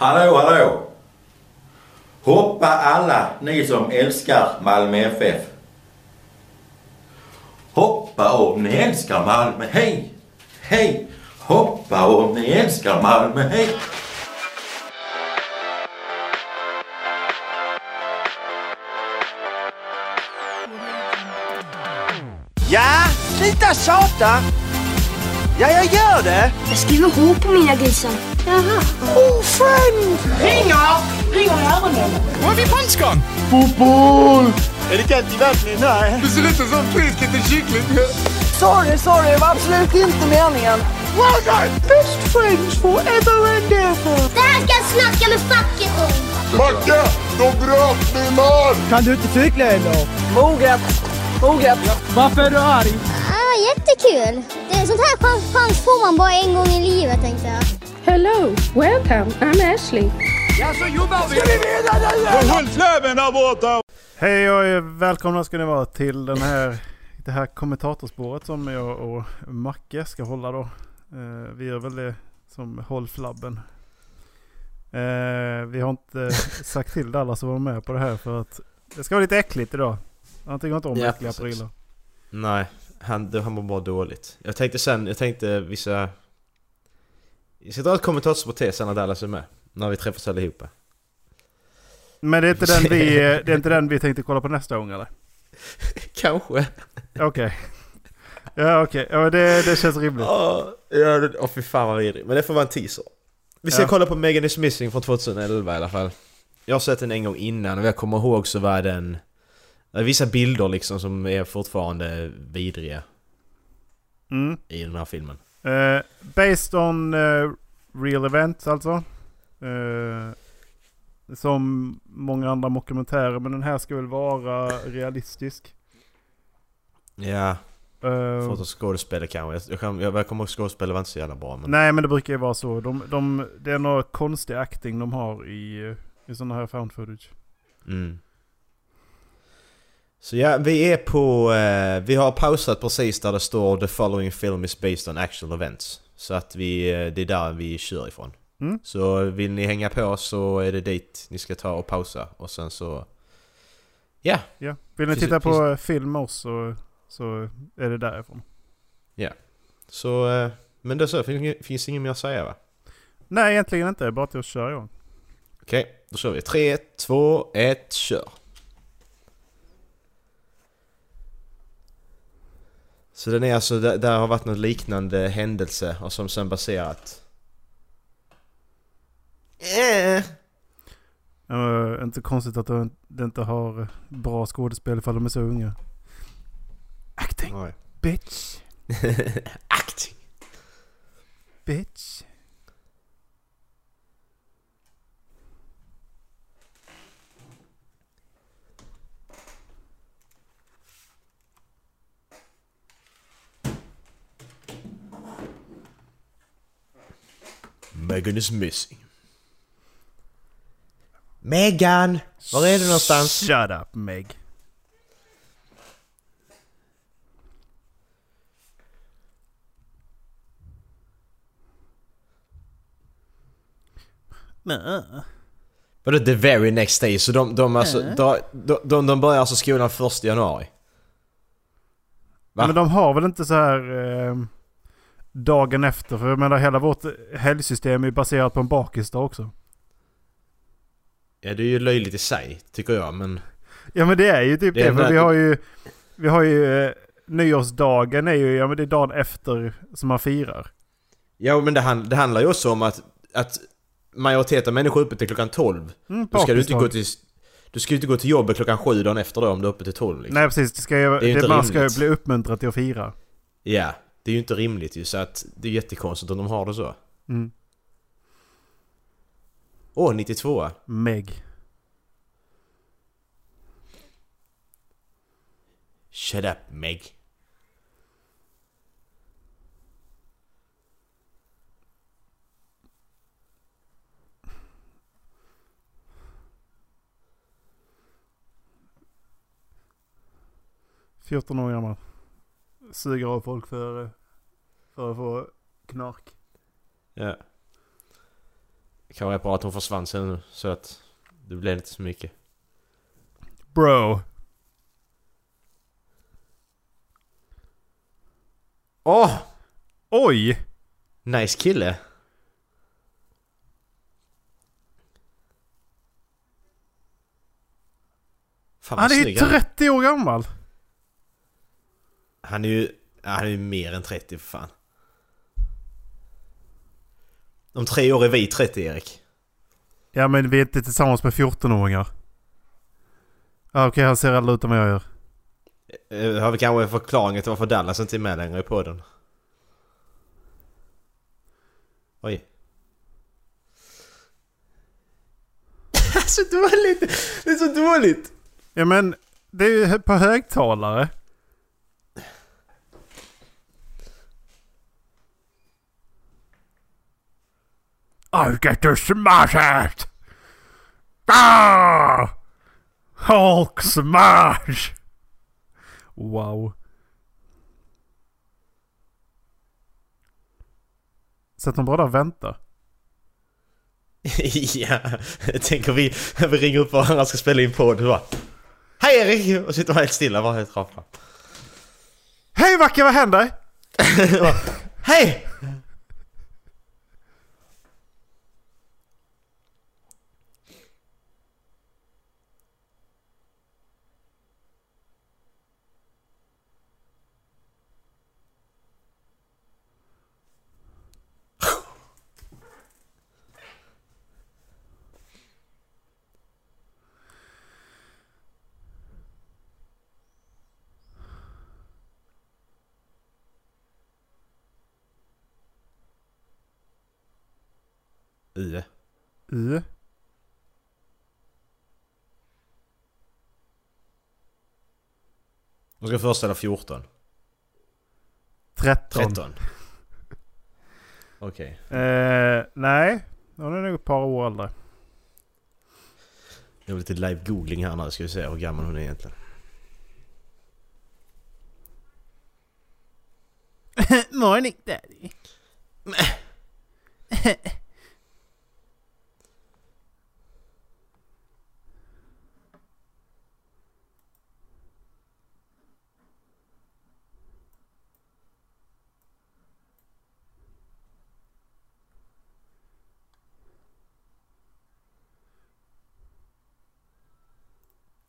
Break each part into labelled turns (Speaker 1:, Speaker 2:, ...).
Speaker 1: Hallå, hallå! Hoppa alla ni som älskar Malmö FF. Hoppa om ni älskar Malmö, hej! Hej! Hoppa om ni älskar Malmö, hej!
Speaker 2: Ja, sluta tjata! Ja, jag gör det!
Speaker 3: Jag skriver H på mina grisar. Jaha.
Speaker 2: Oh, friend!
Speaker 3: Ringer! Ringer i öronen.
Speaker 2: Var är vi franskon? Fotboll! Är det kallt i vattnet? Nej.
Speaker 4: Du ser ut som frisk liten kyckling.
Speaker 2: Sorry, sorry. Det var absolut inte meningen. Well done! Best friends forever and ever.
Speaker 3: Det här ska jag snacka med facket om.
Speaker 4: Macke, de bröt min man!
Speaker 2: Kan du inte cykla eller? Moget. Moget. Varför är du arg?
Speaker 3: Ah, jättekul. Det är sånt här chans, chans får man bara en gång i livet tänkte jag.
Speaker 5: Hello, welcome, I'm Ashley.
Speaker 2: Ja, så jobbar vi! Ska vi vinna nu?
Speaker 4: Håll fläven där borta!
Speaker 6: Hej och välkomna ska ni vara till den här, det här kommentatorspåret som jag och Macke ska hålla då. Eh, vi gör väl det som Håll Flabben. Eh, vi har inte sagt till alla som var med på det här för att det ska vara lite äckligt idag. Han tycker inte om
Speaker 7: Ja,
Speaker 6: äckliga
Speaker 7: precis.
Speaker 6: prylar.
Speaker 7: Nej, han, han mår bara dåligt. Jag tänkte sen, jag tänkte vissa... Jag ska dra ett kommentatorspår till sen när Dallas är med. När vi träffas allihopa.
Speaker 6: Men det är, inte den vi, det är inte den vi tänkte kolla på nästa gång eller?
Speaker 7: Kanske.
Speaker 6: Okej. Ja okej, ja, det, det känns rimligt.
Speaker 7: Ja, det- åh fy fan vad vidrigt. Men det får vara en teaser. Vi ska
Speaker 6: Ja.
Speaker 7: kolla på Megan is Missing från 2011 i alla fall. Jag har sett den en gång innan och jag kommer ihåg så var den... Vissa bilder liksom som är fortfarande vidriga
Speaker 6: Mm.
Speaker 7: i den här filmen.
Speaker 6: Eh, based on eh, real events alltså. Eh, som många andra mockumentärer. Men den här ska väl vara realistisk.
Speaker 7: Ja, för att skådespelare kanske. Jag, jag, kan, jag, jag kommer ihåg skådespelare var inte så jävla bra men...
Speaker 6: nej men det brukar ju vara så. De, de, det är någon konstig acting de har i, i sådana här found footage.
Speaker 7: Mm. Så ja, vi är på... Eh, vi har pausat precis där det står 'The following film is based on actual events' Så att vi, eh, det är där vi kör ifrån.
Speaker 6: Mm.
Speaker 7: Så vill ni hänga på så är det dit ni ska ta och pausa och sen så... Ja,
Speaker 6: Ja. Vill ni titta på
Speaker 7: finns-
Speaker 6: film med oss så, så är det därifrån.
Speaker 7: så... Eh, men det så, finns, finns inget mer att säga va?
Speaker 6: Nej egentligen inte. Bara till att köra igång.
Speaker 7: Okej, då kör vi. 3, 2, 1, kör! Så den är alltså, där, där har varit något liknande händelse och som sen baserat... Eh.
Speaker 6: Eh, inte konstigt att de, inte har bra skådespel ifall de är så unga. Acting
Speaker 7: Nej.
Speaker 6: bitch.
Speaker 7: Acting!
Speaker 6: Bitch.
Speaker 7: Megan is missing. Megan! Var är du någonstans?
Speaker 6: Shut up Meg. Nä.
Speaker 7: Vadå the very next day? Så de, de, alltså, de, de, de, de börjar alltså skolan första januari? Va?
Speaker 6: Men de har väl inte så här eh, dagen efter? För jag menar hela vårt helgsystem är baserat på en bakisdag också.
Speaker 7: Ja det är ju löjligt i sig, tycker jag men...
Speaker 6: Ja men det är ju typ
Speaker 7: Det
Speaker 6: det. för vi har ju, vi har ju eh, nyårsdagen är ju, ja men det är dagen efter som man firar.
Speaker 7: Ja men det, hand, det handlar ju också om att, att majoriteten av människor är uppe till klockan 12.
Speaker 6: Mm,
Speaker 7: Då ska du inte gå till... Du ska ju inte gå till jobbet klockan 7 dagen efter då om du är uppe till 12 liksom.
Speaker 6: Nej precis, det ska ju,
Speaker 7: Det
Speaker 6: det, man ska ju bli uppmuntrad till att fira.
Speaker 7: Ja, det är ju inte rimligt ju så att det är jättekonstigt om de har det så.
Speaker 6: Mm.
Speaker 7: Åh, 92
Speaker 6: Meg.
Speaker 7: Shut up Meg.
Speaker 6: — 14 år gammal. Suger av folk för, för att få knark.
Speaker 7: Ja. Kanske bra att hon försvann sen så att det blev inte så mycket.
Speaker 6: Bro.
Speaker 7: Åh!
Speaker 6: Oj!
Speaker 7: Nice kille! Fan
Speaker 6: Han är ju
Speaker 7: snygg han är.
Speaker 6: 30 år gammal.
Speaker 7: Han är ju... Han är ju mer än 30 för fan. Om tre år är vi 30 Erik.
Speaker 6: Ja men vi är inte tillsammans med 14-åringar. Ja, Okej, han ser äldre ut än vad jag gör.
Speaker 7: Eh, Har vi kanske en förklaring till varför Dallas inte är med längre i podden? Oj. så dåligt! Det är så dåligt!
Speaker 6: Ja men, det är ju på högtalare. I get to smash it! Ah! Hulk smash! Wow. Så att de bara där och väntar.
Speaker 7: ja, jag tänker vi, vi ringer upp varandra och ska spela in podd bara Hej Erik! Och sitter man helt stilla bara helt rakt fram.
Speaker 6: Hej Macke, vad händer?
Speaker 7: Hej! I.
Speaker 6: I.
Speaker 7: De ska föreställa 14.
Speaker 6: 13.
Speaker 7: 13. Okej.
Speaker 6: Eh, nej, hon är nog ett par år äldre.
Speaker 7: Jag har lite live googling här nu ska vi se hur gammal hon är egentligen.
Speaker 6: Morning daddy.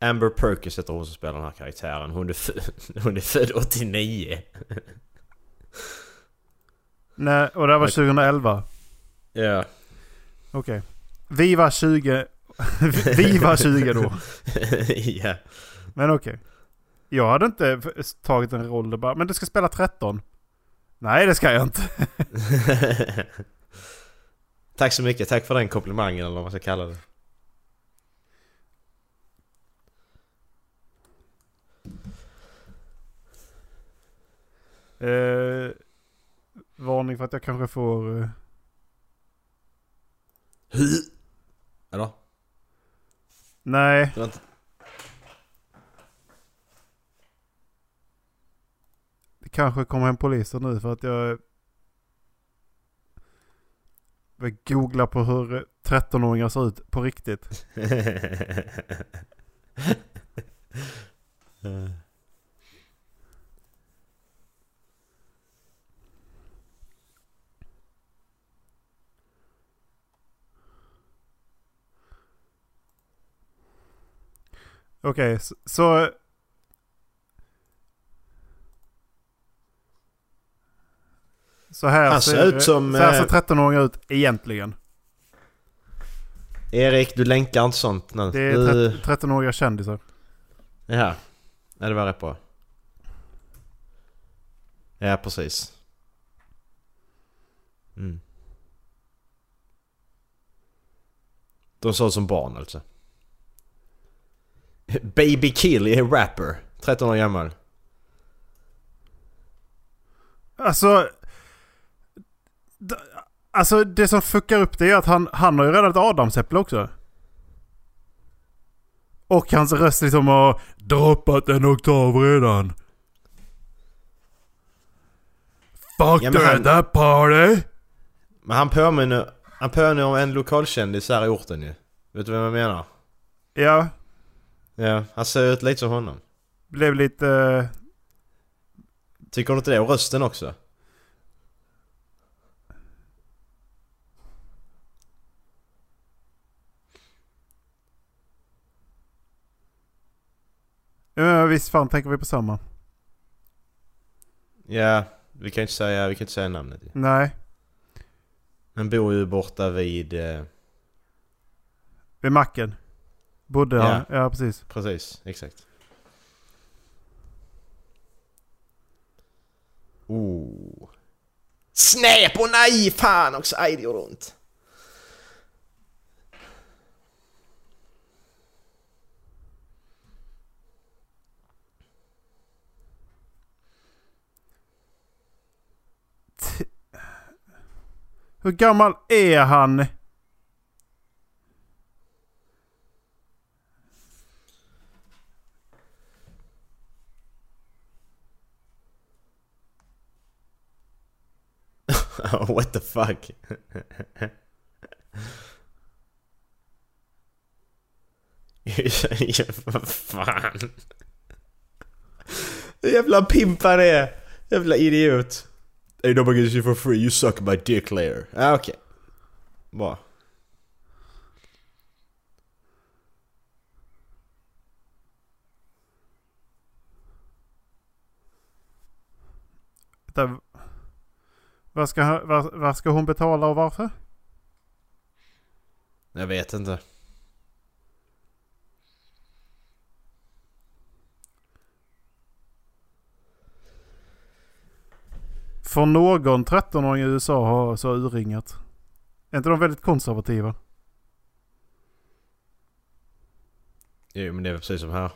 Speaker 7: Amber Perkins heter hon som spelar den här karaktären. Hon är, hon är född 89.
Speaker 6: Nej, och det var 2011.
Speaker 7: Ja.
Speaker 6: Okej. Vi var 20... Vi var 20 då.
Speaker 7: ja.
Speaker 6: Men okej. Jag hade inte tagit en roll där bara, men du ska spela 13. Nej, det ska jag inte.
Speaker 7: Tack så mycket. Tack för den komplimangen eller vad man ska kalla det.
Speaker 6: Eh, varning för att jag kanske får... Eh,
Speaker 7: Eller?
Speaker 6: nej.
Speaker 7: Det.
Speaker 6: Det kanske kommer hem poliser nu för att jag... Jag googlar på hur eh, 13-åringar ser ut på riktigt. Okej, så, så... Så här
Speaker 7: Han ser ut som,
Speaker 6: Så här ser
Speaker 7: eh,
Speaker 6: 13-åringar ut egentligen.
Speaker 7: Erik, du länkar inte sånt nu.
Speaker 6: Det är
Speaker 7: Du...
Speaker 6: 13 13-åriga kändisar.
Speaker 7: Jaha. Ja, det var rätt bra. Ja, precis. Mm. De såg ut som barn alltså. Baby Kill är rapper. 13 år gammal.
Speaker 6: Alltså... Alltså det som fuckar upp det är att han, han har ju ett adamsäpple också. Och hans röst liksom har droppat en oktav redan. Fuck
Speaker 7: Ja,
Speaker 6: that,
Speaker 7: han-
Speaker 6: that party!
Speaker 7: Men han påminner... Han påminner om en lokalkändis här i orten ju. Vet du vem jag menar?
Speaker 6: Ja,
Speaker 7: Ja, han ser ut lite som honom.
Speaker 6: blev lite... eh,
Speaker 7: Tycker du inte det? Och rösten också.
Speaker 6: Ja, visst fan tänker vi på samma.
Speaker 7: Ja, vi kan inte säga, vi kan inte säga namnet.
Speaker 6: Nej,
Speaker 7: Han bor ju borta vid... Eh,
Speaker 6: vid macken. Bodde
Speaker 7: Ja.
Speaker 6: han. Ja, precis.
Speaker 7: precis, exakt. Oh. Snäp och nej! Fan också! Aj, det gjorde ont.
Speaker 6: Hur gammal är han?
Speaker 7: What the fuck? vad fan. Jävla pimpa det är. Jävla idiot. Ain't nobody gets you for free, you suck my dick later. Ah, okej. Bra.
Speaker 6: Vänta, Vad ska, vad, vad ska hon betala och varför?
Speaker 7: Jag vet inte.
Speaker 6: Får någon 13-åring i USA ha så urringat? Är inte de väldigt konservativa?
Speaker 7: Jo men det är väl precis som här.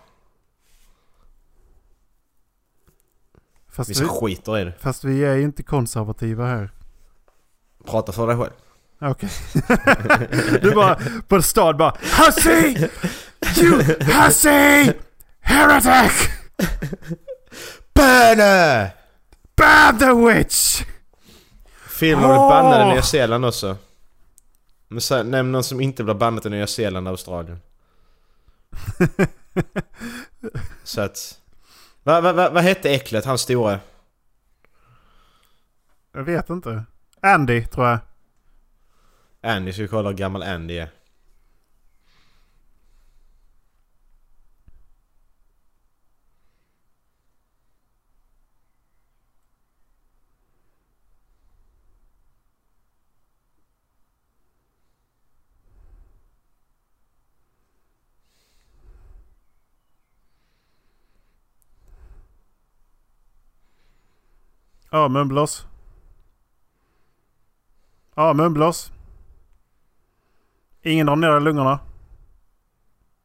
Speaker 6: Fast
Speaker 7: Vissa
Speaker 6: vi,
Speaker 7: skiter i det.
Speaker 6: fast vi är ju inte konservativa här.
Speaker 7: Prata för dig själv.
Speaker 6: Okej. du bara på stad bara Hussy! You hussy! Heretic!
Speaker 7: Böne!
Speaker 6: Ban the witch!
Speaker 7: Film har blivit bannade i! Nya Zeeland också. Men så, nämn någon som inte blir bannad i Nya Zeeland och Australien. så att... Vad va, va, vad hette äcklet, han stora?
Speaker 6: Jag vet inte. Andy tror jag.
Speaker 7: Andy, ska vi kolla hur gammal Andy är?
Speaker 6: Ja, Mumblås. Ja, Mumblås. Ingen drar ner i lungorna.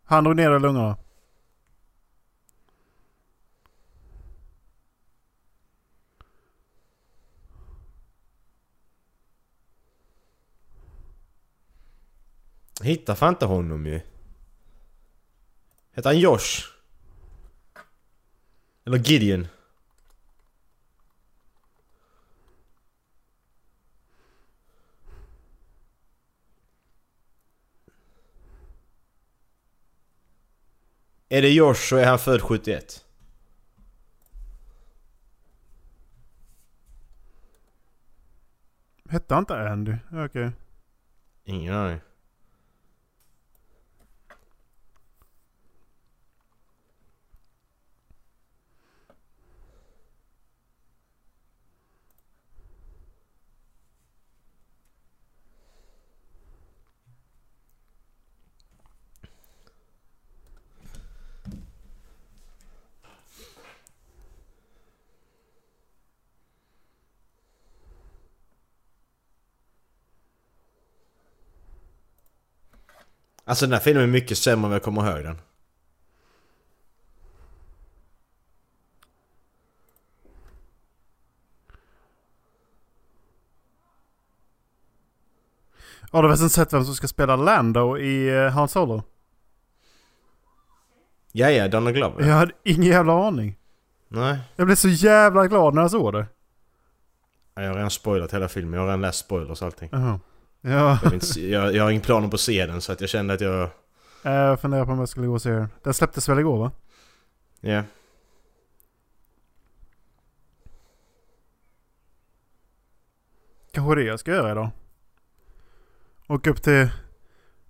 Speaker 6: Han drog ner i lungorna.
Speaker 7: Hittar fan inte honom ju. Heter han Josh? Eller Gideon? Är det Josh så är han född 71.
Speaker 6: Hette han inte Andy? Okej.
Speaker 7: Ingen aning. Alltså den här filmen är mycket sämre än jag kommer ihåg den.
Speaker 6: Har du förresten sett vem som ska spela Lando i uh, Han Solo?
Speaker 7: Ja, ja, Donald Glover.
Speaker 6: Jag hade ingen jävla aning.
Speaker 7: Nej.
Speaker 6: Jag blev så jävla glad när jag såg det.
Speaker 7: Jag har redan spoilat hela filmen, jag har redan läst spoilers och allting.
Speaker 6: Jaha. Ja,
Speaker 7: Jag, inte jag, jag har ingen plan på att se den så att jag kände att jag...
Speaker 6: jag funderar på om jag skulle gå och se den. Den släpptes väl igår va?
Speaker 7: Ja.
Speaker 6: Kanske det jag ska göra idag. Åka upp till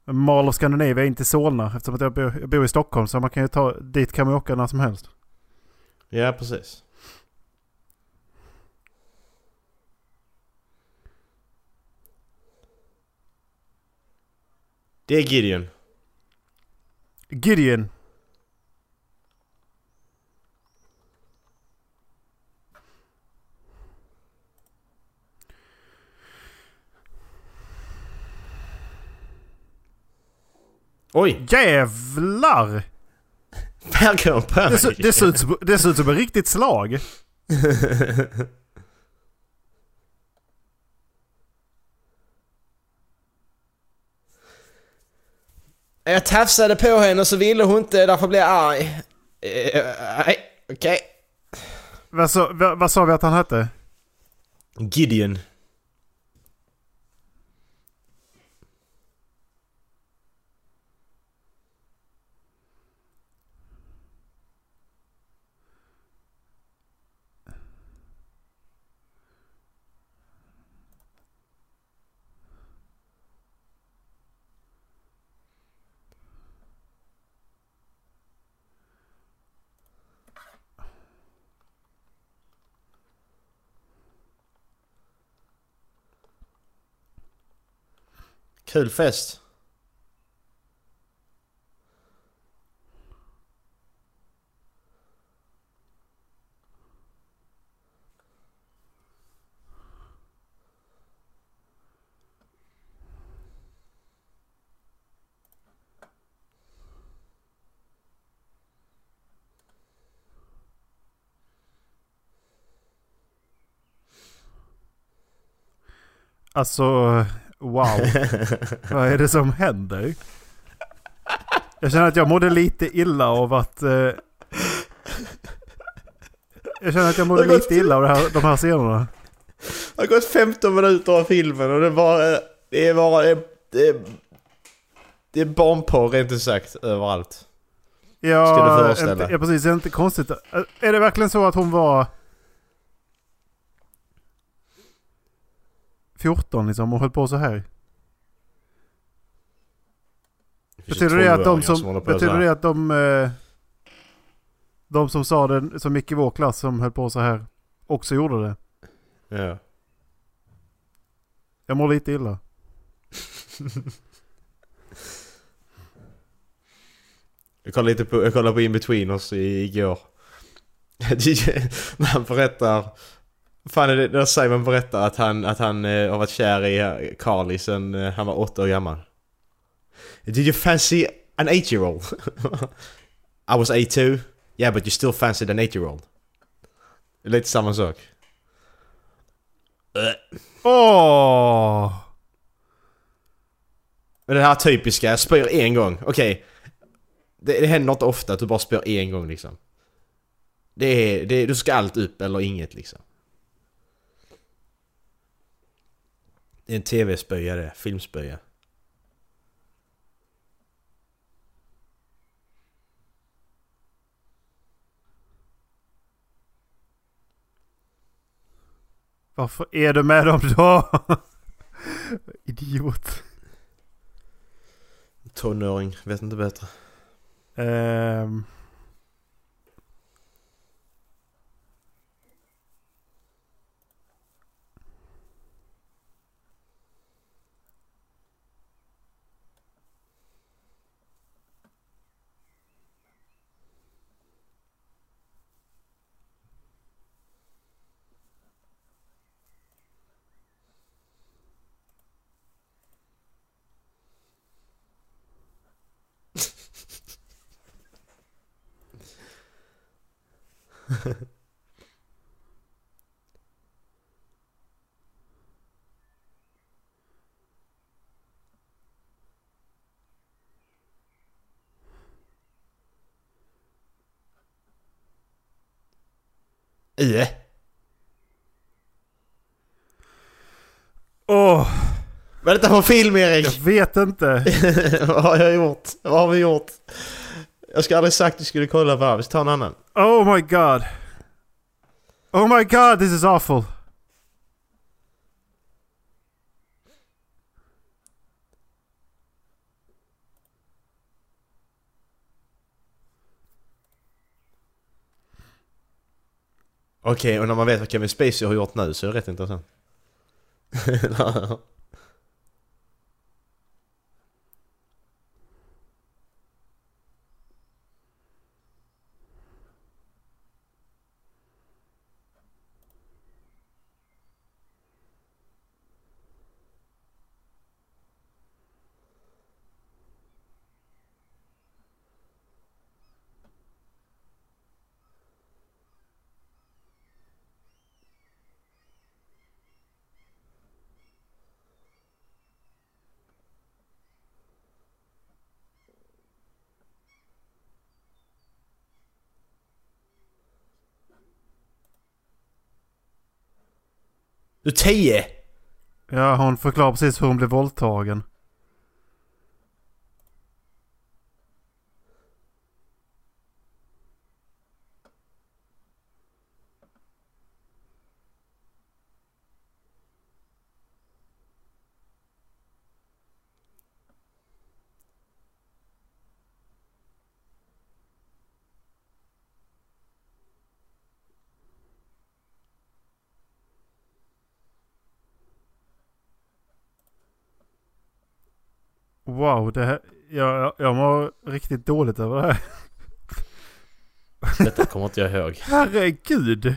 Speaker 6: Mall of Scandinavia in till Solna. Eftersom att jag bor, jag bor i Stockholm så man kan ju ta, dit kan man åka när som helst.
Speaker 7: Ja, precis. Det är Gideon.
Speaker 6: Gideon.
Speaker 7: Oj!
Speaker 6: Jävlar!
Speaker 7: Välkommen på
Speaker 6: Det, ser- det, ser ut som, det ser ut som ett riktigt slag.
Speaker 7: Jag tafsade på henne så ville hon inte, därför blev jag arg. Eh, Nej, okej.
Speaker 6: Vad sa, vad, vad sa vi att han hette?
Speaker 7: Gideon. Kul fest.
Speaker 6: Alltså, wow. Vad är det som händer? Jag känner att jag mådde lite illa av att... Eh, jag känner att jag mådde lite illa av här, de här scenerna.
Speaker 7: Det har gått 15 minuter av filmen och det var... Det är bara... Det, det, det är barnporr rent ut sagt överallt.
Speaker 6: Ja, ja precis. Det är inte konstigt. Är det verkligen så att hon var... 14 liksom och höll på så här? Betyder det att de som... Betyder det att de... Eh, de som sa det, som gick i vår klass som höll på så här, också gjorde det?
Speaker 7: Ja.
Speaker 6: Jag mår lite illa.
Speaker 7: Jag kollade lite på, jag kollade på In-Betweeners i- igår. När han berättar... Fan är det när Simon berättar att han, att han eh, har varit kär i eh, Carly sen eh, han var åtta år gammal. Did you fancy an eight-year-old? I was eight too. Yeah but you still fancied an eight-year-old. Det är Lite samma sak.
Speaker 6: Åh!
Speaker 7: Men det här typiska, jag spyr en gång. Okej. Det, det händer inte ofta att du bara spyr en gång liksom. Det är, det, du ska allt upp eller inget liksom. Det är en tv-spöja det, filmspöja.
Speaker 6: Varför är du med dem då? Idiot.
Speaker 7: Tonåring, vet inte bättre.
Speaker 6: Ehm.
Speaker 7: Äh.
Speaker 6: Åh!
Speaker 7: Vad är detta för film Erik?
Speaker 6: Jag vet inte.
Speaker 7: Vad har jag gjort? Vad har vi gjort? Jag ska aldrig sagt att vi skulle kolla här. Vi tar en annan.
Speaker 6: Oh my god. Oh my god, this is awful.
Speaker 7: Okej, och när man vet vad Kevin Spacey har gjort nu så är det rätt intressant. Du är 10!
Speaker 6: Ja, hon förklarar precis hur hon blev våldtagen. Wow, det här... Jag, jag, mår riktigt dåligt över det här.
Speaker 7: Detta kommer inte jag ihåg.
Speaker 6: Herregud!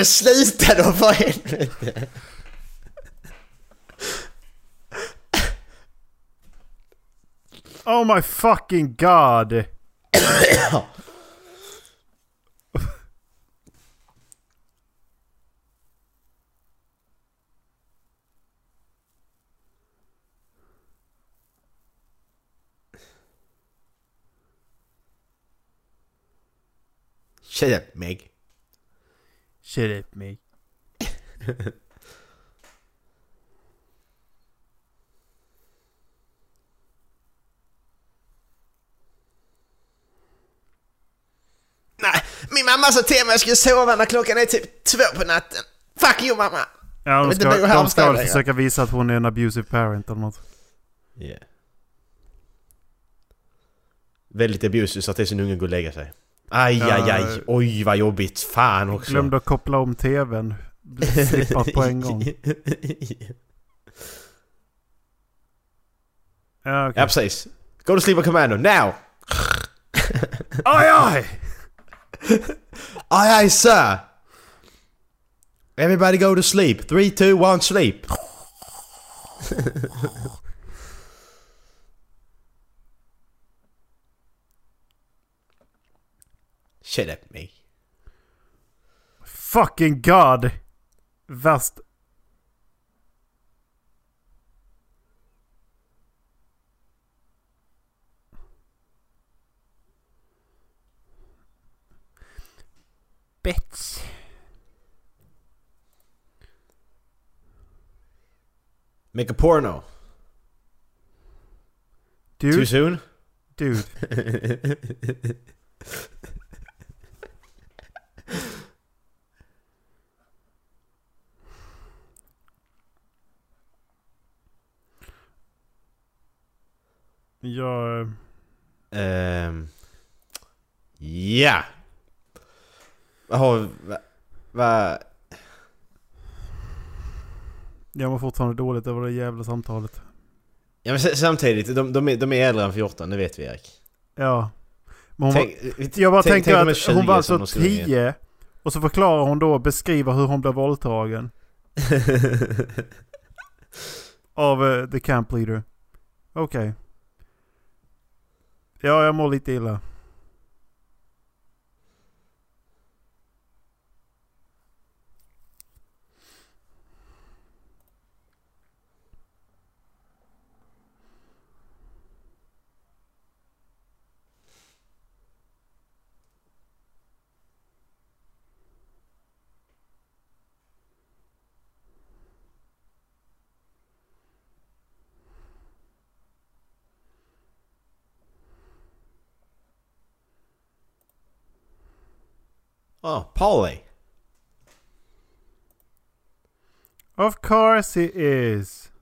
Speaker 7: Men sluta då för helvete!
Speaker 6: Oh my fucking god!
Speaker 7: Shut up Meg.
Speaker 6: Shut up me.
Speaker 7: Nej, min mamma sa till mig att jag skulle sova när klockan är typ två på natten. Fuck you mamma!
Speaker 6: Ja, de ska, de ska väl försöka visa att hon är en abusive parent eller något.
Speaker 7: Yeah. Väldigt abusive så att det är sin unge går och lägga sig. Aj, aj, aj. Oj, vad jobbigt. Fan också.
Speaker 6: Glömde att koppla om tvn. Slippat på en gång. Ja, okej.
Speaker 7: ja, precis. Go to sleep on commando, now!
Speaker 6: Aj, aj!
Speaker 7: Aye, aye, sir! Everybody go to sleep. Three, two, one, sleep. Shut up me.
Speaker 6: Fucking god! Värst. Bitch.
Speaker 7: Make a porno.
Speaker 6: Dude.
Speaker 7: Too soon?
Speaker 6: dude. Jag...
Speaker 7: Ehm... Ja! Vad har... Va, va,
Speaker 6: Jag mår fortfarande dåligt över det jävla samtalet.
Speaker 7: ja men samtidigt, de, de, är, de är äldre än 14, det vet vi Erik.
Speaker 6: Ja. Men var,
Speaker 7: Tänk-
Speaker 6: jag bara
Speaker 7: tänk-
Speaker 6: tänker
Speaker 7: tänk
Speaker 6: att
Speaker 7: 20
Speaker 6: hon var alltså
Speaker 7: de skulle vara
Speaker 6: 10 och så förklarar hon då beskriver hur hon blev våldtagen av eh, the camp leader. Okej. Ja, jag mår lite illa.
Speaker 7: Oh, Polly.
Speaker 6: Of course he is.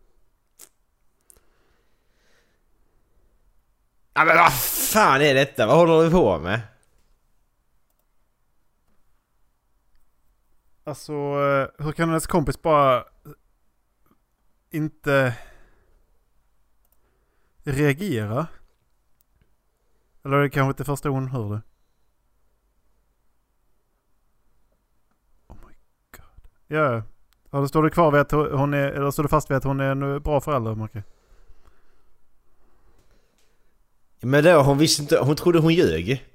Speaker 7: Ja men vad fan är detta? Vad håller vi på med?
Speaker 6: Alltså, eh, hur kan hennes kompis bara inte reagera? Eller är det kanske inte första hon hör det? Oh my god. Ja, ja. då står det kvar vid att hon är, eller står det fast vid att hon är en bra förälder, Macke?
Speaker 7: Men då, hon visste inte, hon trodde hon ljög.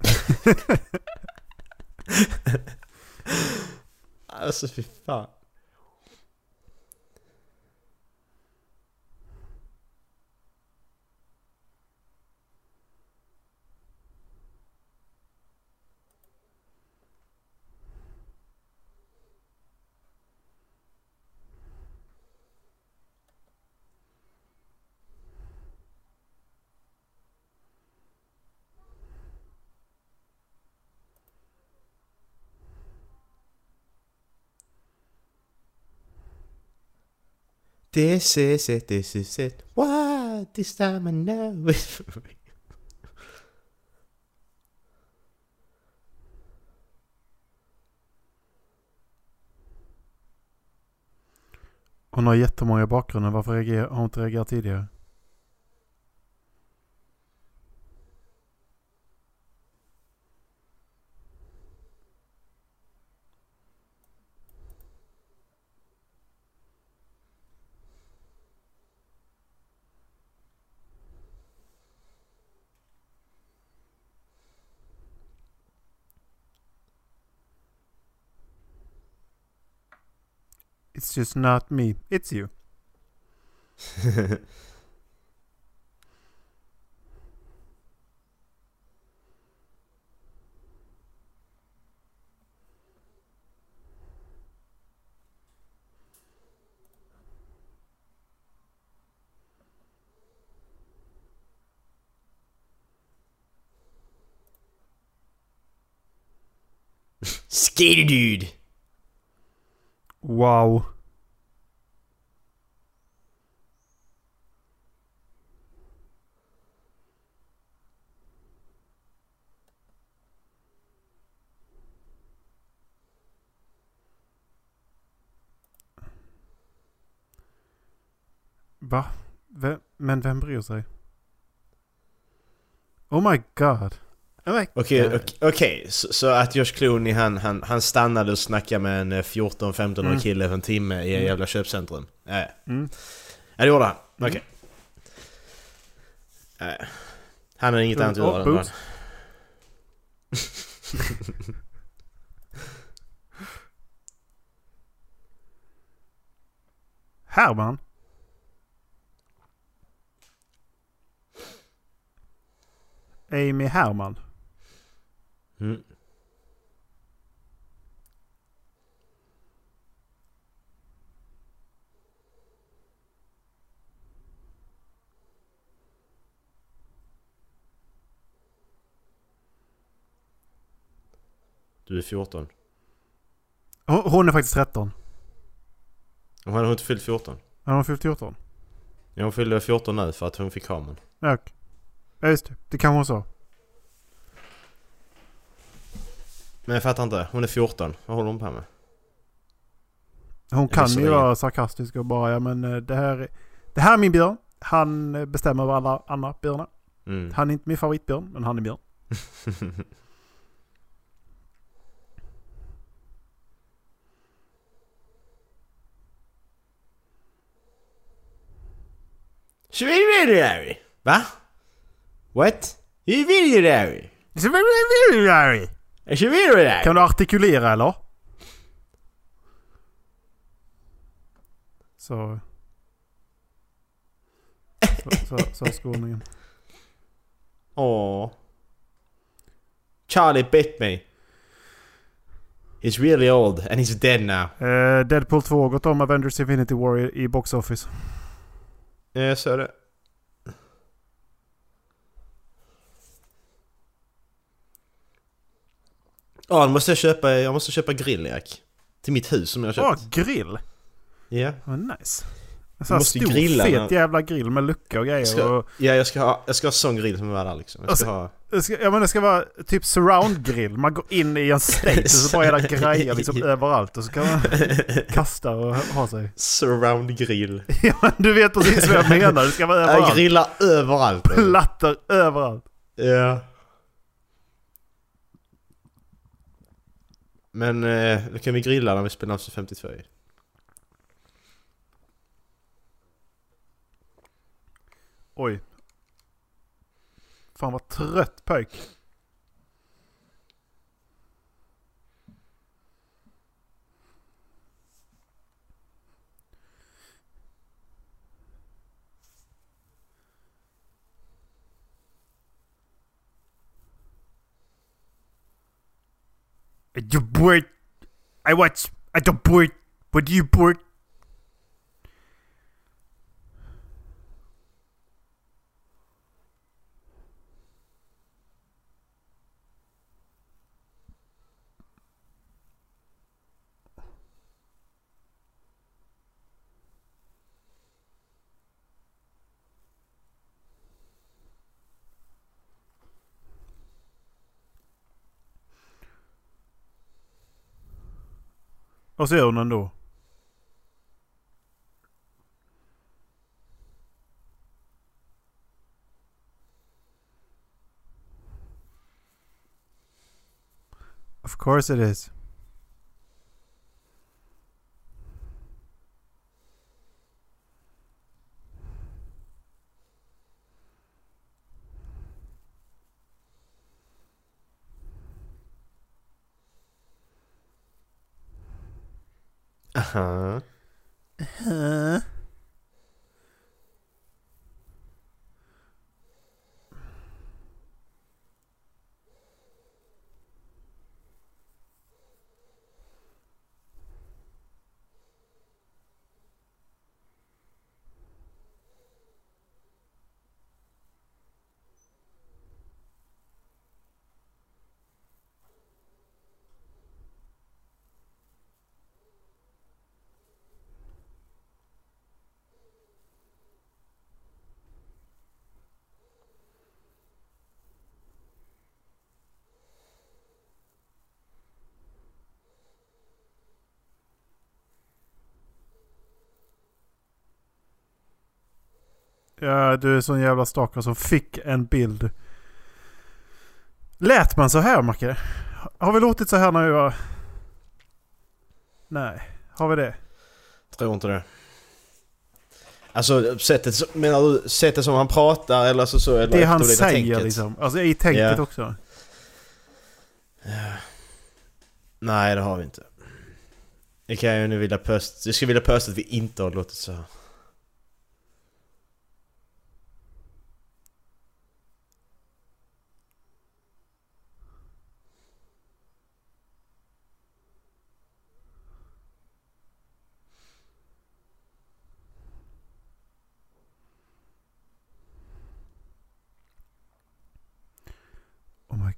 Speaker 7: alltså fy fan. This is it, this is it. What? This time I know it's for me.
Speaker 6: Hon har jättemånga bakgrunder. Varför har hon inte reagerat tidigare? It's just not me. It's you.
Speaker 7: Skater dude!
Speaker 6: Wow. Va? Vem, men vem bryr sig? Oh my god. Oh
Speaker 7: Okej,
Speaker 6: god.
Speaker 7: okej, okej. Så, så att Josh Clooney han, han, han stannade och snackade med en eh, 14-15 årig
Speaker 6: Mm.
Speaker 7: kille för en timme i en jävla köpcentrum? Nej.
Speaker 6: Mm.
Speaker 7: Ja det gjorde han.
Speaker 6: Mm.
Speaker 7: Okej. Nej. Han har inget
Speaker 6: Mm,
Speaker 7: annat att göra. än.
Speaker 6: Herman? Amy Herman?
Speaker 7: Mm. Du är 14.
Speaker 6: Hon, är faktiskt 13.
Speaker 7: Hon har inte fyllt 14.
Speaker 6: Har hon fyllt 14?
Speaker 7: Ja, hon fyllde 14 nu för att hon fick kameran.
Speaker 6: Okej. Ja, just det. Det kan hon sa.
Speaker 7: Men jag fattar inte. Hon är 14. Vad håller hon på med?
Speaker 6: Hon kan ju vara sarkastisk och bara ja men eh, det här, det här är min björn. Han eh, bestämmer över alla andra björnar.
Speaker 7: Mm.
Speaker 6: Han är inte min favoritbjörn, men han är björn.
Speaker 7: Va? What? Svinvidare! Svinvidare!
Speaker 6: Kan du artikulera eller? Så... Så, så, så skåningen.
Speaker 7: Åh. Charlie bit me. He's really old and he's dead now.
Speaker 6: Eh, Deadpool 2 har gått om Avengers Infinity War i, i Box Office.
Speaker 7: Ja, jag såg det. Ja, måste jag köpa, jag måste köpa grill Erik. Till mitt hus som jag har
Speaker 6: Ja,
Speaker 7: köpt.
Speaker 6: grill.
Speaker 7: Ja.
Speaker 6: Vad nice. En sån här stor
Speaker 7: grilla
Speaker 6: fet
Speaker 7: när-
Speaker 6: jävla grill med lucka och grejer.
Speaker 7: Ska,
Speaker 6: Och,
Speaker 7: ja, jag ska ha, jag ska ha sån grill som är där liksom. Jag ska
Speaker 6: Alltså-
Speaker 7: ha...
Speaker 6: ska, ja men det ska vara typ surround-grill. Man går in i en state och så bara det grejer liksom överallt. Och så kan man kasta och ha sig.
Speaker 7: Surround grill.
Speaker 6: Ja men du vet precis vad jag menar. Det ska vara
Speaker 7: Jag
Speaker 6: överallt.
Speaker 7: grillar överallt.
Speaker 6: Plattor överallt.
Speaker 7: Ja. Men eh, då kan vi grilla när vi spelar Amsterdam 52 ju.
Speaker 6: Oj. Fan vad trött pojk. You bored? I watch. I don't bored. What do you bored? Och så gör hon ändå. Of course it is.
Speaker 7: Uh huh. Huh.
Speaker 6: Ja, du är sån jävla stalker som fick en bild. Lät man så här Macke? Har vi låtit så här när vi var... Nej, har vi det?
Speaker 7: Tror inte det. Alltså sättet, som- menar du sättet som han pratar eller så, så eller
Speaker 6: Det han säger
Speaker 7: tänket?
Speaker 6: liksom. Alltså i tänket
Speaker 7: Ja.
Speaker 6: också.
Speaker 7: Nej det har vi inte. Det kan jag ju nu vilja pösta. Jag skulle vilja pösta att vi inte har låtit så här.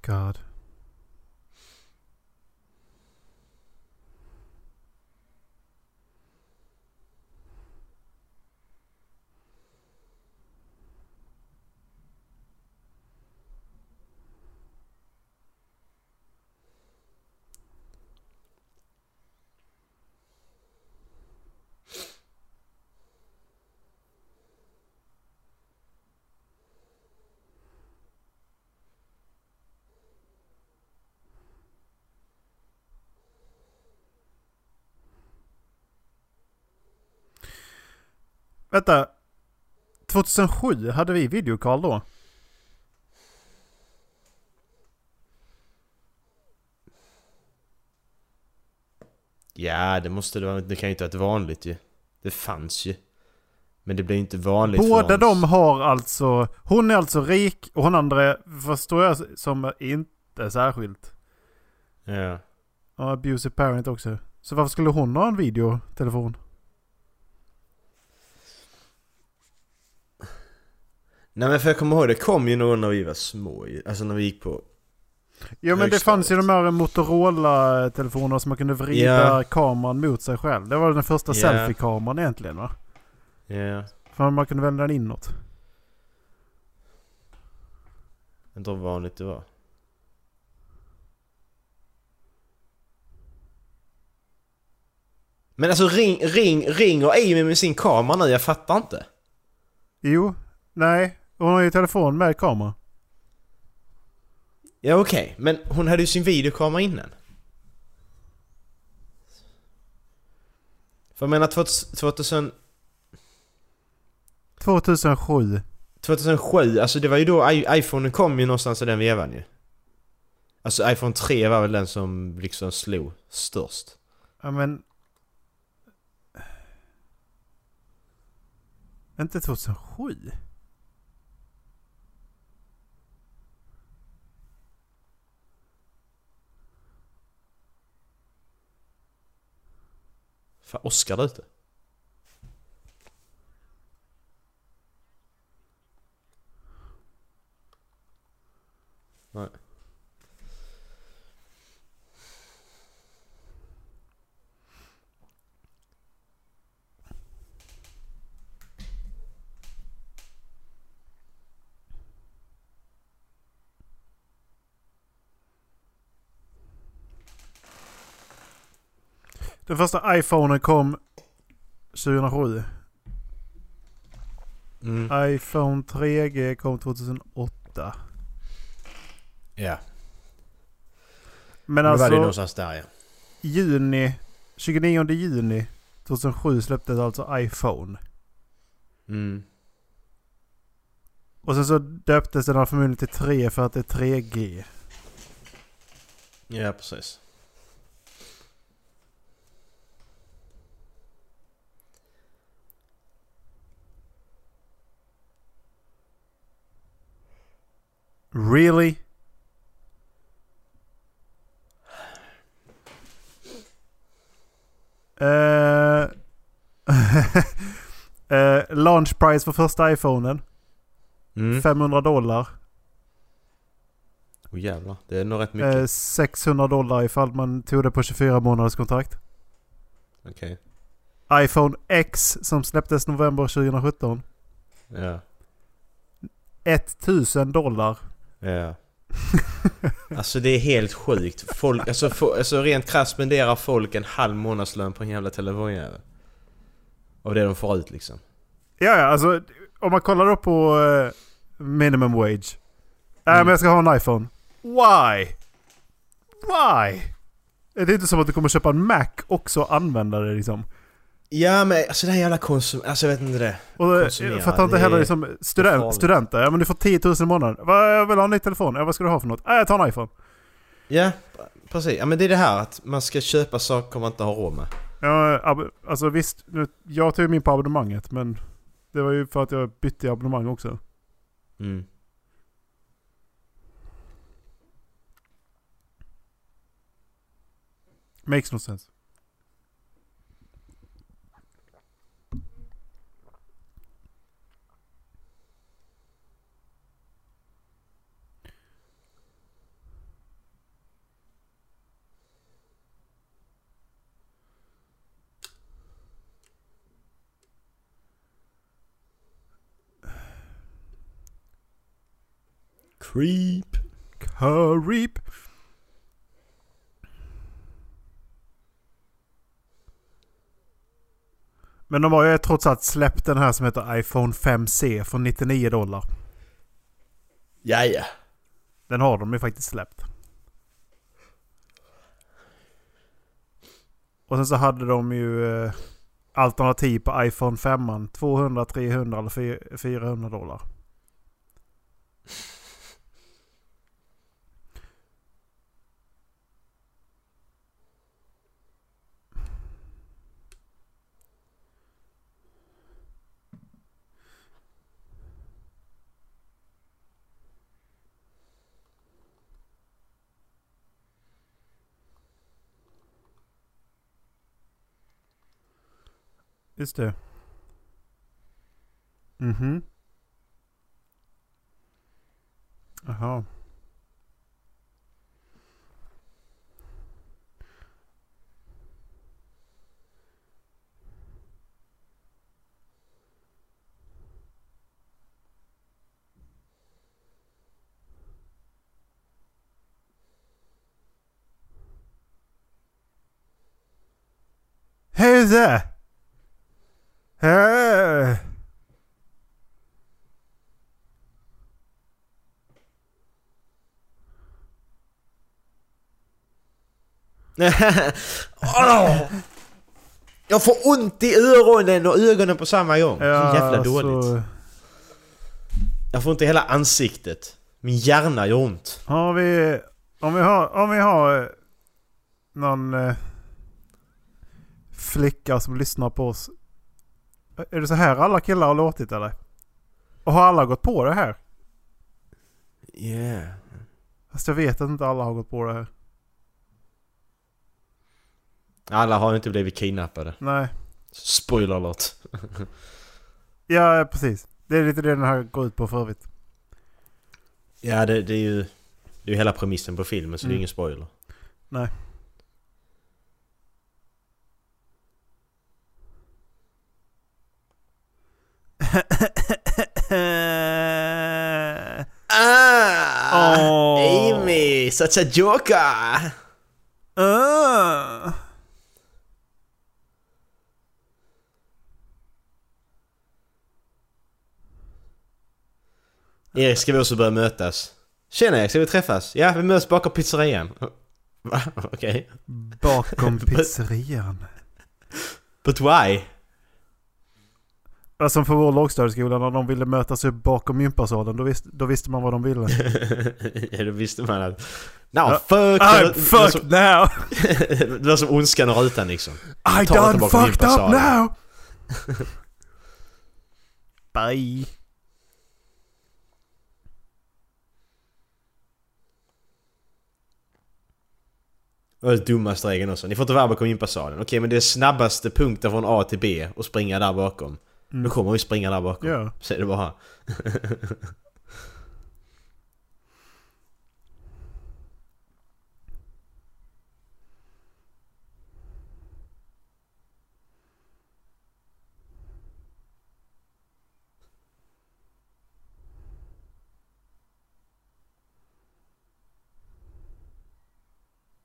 Speaker 6: God. Vänta. 2007 hade vi videokall då?
Speaker 7: Ja det måste det vara. Det kan ju inte ha varit vanligt ju. Det fanns ju. Men det blir inte vanligt
Speaker 6: Båda
Speaker 7: förrän-
Speaker 6: de har alltså... Hon är alltså rik och hon andra förstår jag som inte särskilt.
Speaker 7: Ja.
Speaker 6: Och abusive parent också. Så varför skulle hon ha en videotelefon?
Speaker 7: Nej men för jag kommer ihåg, det kom ju någon när vi var små. Alltså när vi gick på
Speaker 6: Ja men det fanns ju de här Motorola-telefonerna som man kunde vrida
Speaker 7: Ja.
Speaker 6: kameran mot sig själv. Det var den första
Speaker 7: Ja.
Speaker 6: selfie-kameran egentligen va?
Speaker 7: Ja.
Speaker 6: För man kunde vända den inåt.
Speaker 7: Inte hur vanligt det var. Men alltså ring, ring, ringer Amy med sin kamera nu? Jag fattar inte.
Speaker 6: Jo, nej. Hon har ju telefon med kamera.
Speaker 7: Ja okej, men hon hade ju sin videokamera innan. För jag menar 2000,
Speaker 6: 2007.
Speaker 7: 2007, alltså det var ju då I, iPhone kom ju någonstans i den vevan ju. Alltså iPhone 3 var väl den som liksom slog störst.
Speaker 6: Ja men... Inte 2007?
Speaker 7: Fan, Oscar där ute. Nej.
Speaker 6: Den första iPhonen kom 2007.
Speaker 7: Mm.
Speaker 6: iPhone 3G kom 2008.
Speaker 7: Ja,
Speaker 6: Men
Speaker 7: det var det
Speaker 6: alltså
Speaker 7: någonstans där ja.
Speaker 6: juni, 29 juni 2007 släpptes alltså iPhone.
Speaker 7: Mm.
Speaker 6: Och sen så döptes den här förmodligen till 3 för att det är 3G.
Speaker 7: Ja, precis.
Speaker 6: Really? Eh, eh, launch price för första iPhonen.
Speaker 7: Mm.
Speaker 6: 500 dollar.
Speaker 7: Oh, jävlar, det är nog rätt mycket.
Speaker 6: Eh, 600 dollar ifall man tog det på 24 månaders kontrakt.
Speaker 7: Okej.
Speaker 6: iPhone X som släpptes november 2017.
Speaker 7: Ja.
Speaker 6: 1000 dollar.
Speaker 7: Ja. alltså det är helt sjukt. Folk, alltså, få, alltså rent krasst spenderar folk en halv månadslön på en jävla telefonjävel. Av det de får ut liksom.
Speaker 6: Ja, ja, alltså om man kollar då på eh, minimum wage. Nej,
Speaker 7: Mm.
Speaker 6: men jag ska ha en iPhone. Why? Why? Är det inte som att du kommer köpa en Mac också och använda det liksom?
Speaker 7: Ja men alltså det här jävla konsum... Alltså jag vet inte det.
Speaker 6: Och eh, jag fattar inte heller liksom student, studenter. Ja men du får 10 000 i månaden. Va, jag vill ha en ny telefon. Ja vad ska du ha för något? Ja, jag tar en iPhone.
Speaker 7: Ja, precis. Ja men det är det här att man ska köpa saker man inte har råd med.
Speaker 6: Ja, alltså visst. Nu, jag tog ju min på abonnemanget men det var ju för att jag bytte abonnemang också.
Speaker 7: Mm.
Speaker 6: Makes no sense.
Speaker 7: Creep.
Speaker 6: Creep. Men de har ju trots allt släppt den här som heter iPhone 5C för 99 dollar.
Speaker 7: Ja, ja.
Speaker 6: Den har de ju faktiskt släppt. Och sen så hade de ju eh, alternativ på iPhone 5 200, 300 eller fy- 400 dollar. Ist er. Mhm. Aha. Who's there!
Speaker 7: Åh! Jag får ont i öronen och ögonen på samma gång.
Speaker 6: ja,
Speaker 7: Så jävla dåligt.
Speaker 6: Så,
Speaker 7: Jag får ont i hela ansiktet. Min hjärna gör ont.
Speaker 6: har vi, om vi har, om vi har eh, någon eh, flicka som lyssnar på oss. Är det så här alla killar har låtit eller? Och har alla gått på det här?
Speaker 7: Yeah.
Speaker 6: Fast jag vet att inte alla har gått på det här.
Speaker 7: Alla har inte blivit kidnappade.
Speaker 6: Nej.
Speaker 7: Spoiler alert.
Speaker 6: Ja, precis. Det är lite det den här går ut på för övrigt.
Speaker 7: Ja, det, det är ju... Det är ju hela premissen på filmen så det är
Speaker 6: Mm.
Speaker 7: ingen spoiler.
Speaker 6: Nej.
Speaker 7: Ah!
Speaker 6: Åh.
Speaker 7: Amy! Such a joker!
Speaker 6: Ah.
Speaker 7: Erik, ska vi också börja mötas? Tjena Erik, ska vi träffas? Ja, vi möts bakom pizzerian. Va? Okej.
Speaker 6: Bakom pizzerian.
Speaker 7: But why?
Speaker 6: Alltså för vår lågstadieskola när de ville mötas upp bakom gympasalen. Då, visste- då visste man vad de ville.
Speaker 7: ja, då visste man att... Now
Speaker 6: Ja.
Speaker 7: fuck!
Speaker 6: I'm
Speaker 7: det,
Speaker 6: fucked
Speaker 7: som,
Speaker 6: now!
Speaker 7: det var som ondskan och rutan liksom.
Speaker 6: I done fucked up now! Bye.
Speaker 7: Det var dummaste regeln också. Ni får inte vara bakom gympasalen. Okej, men det är snabbaste punkten från A till B och springa där bakom. Då kommer vi springa där bakom.
Speaker 6: Ja.
Speaker 7: Så är det bara.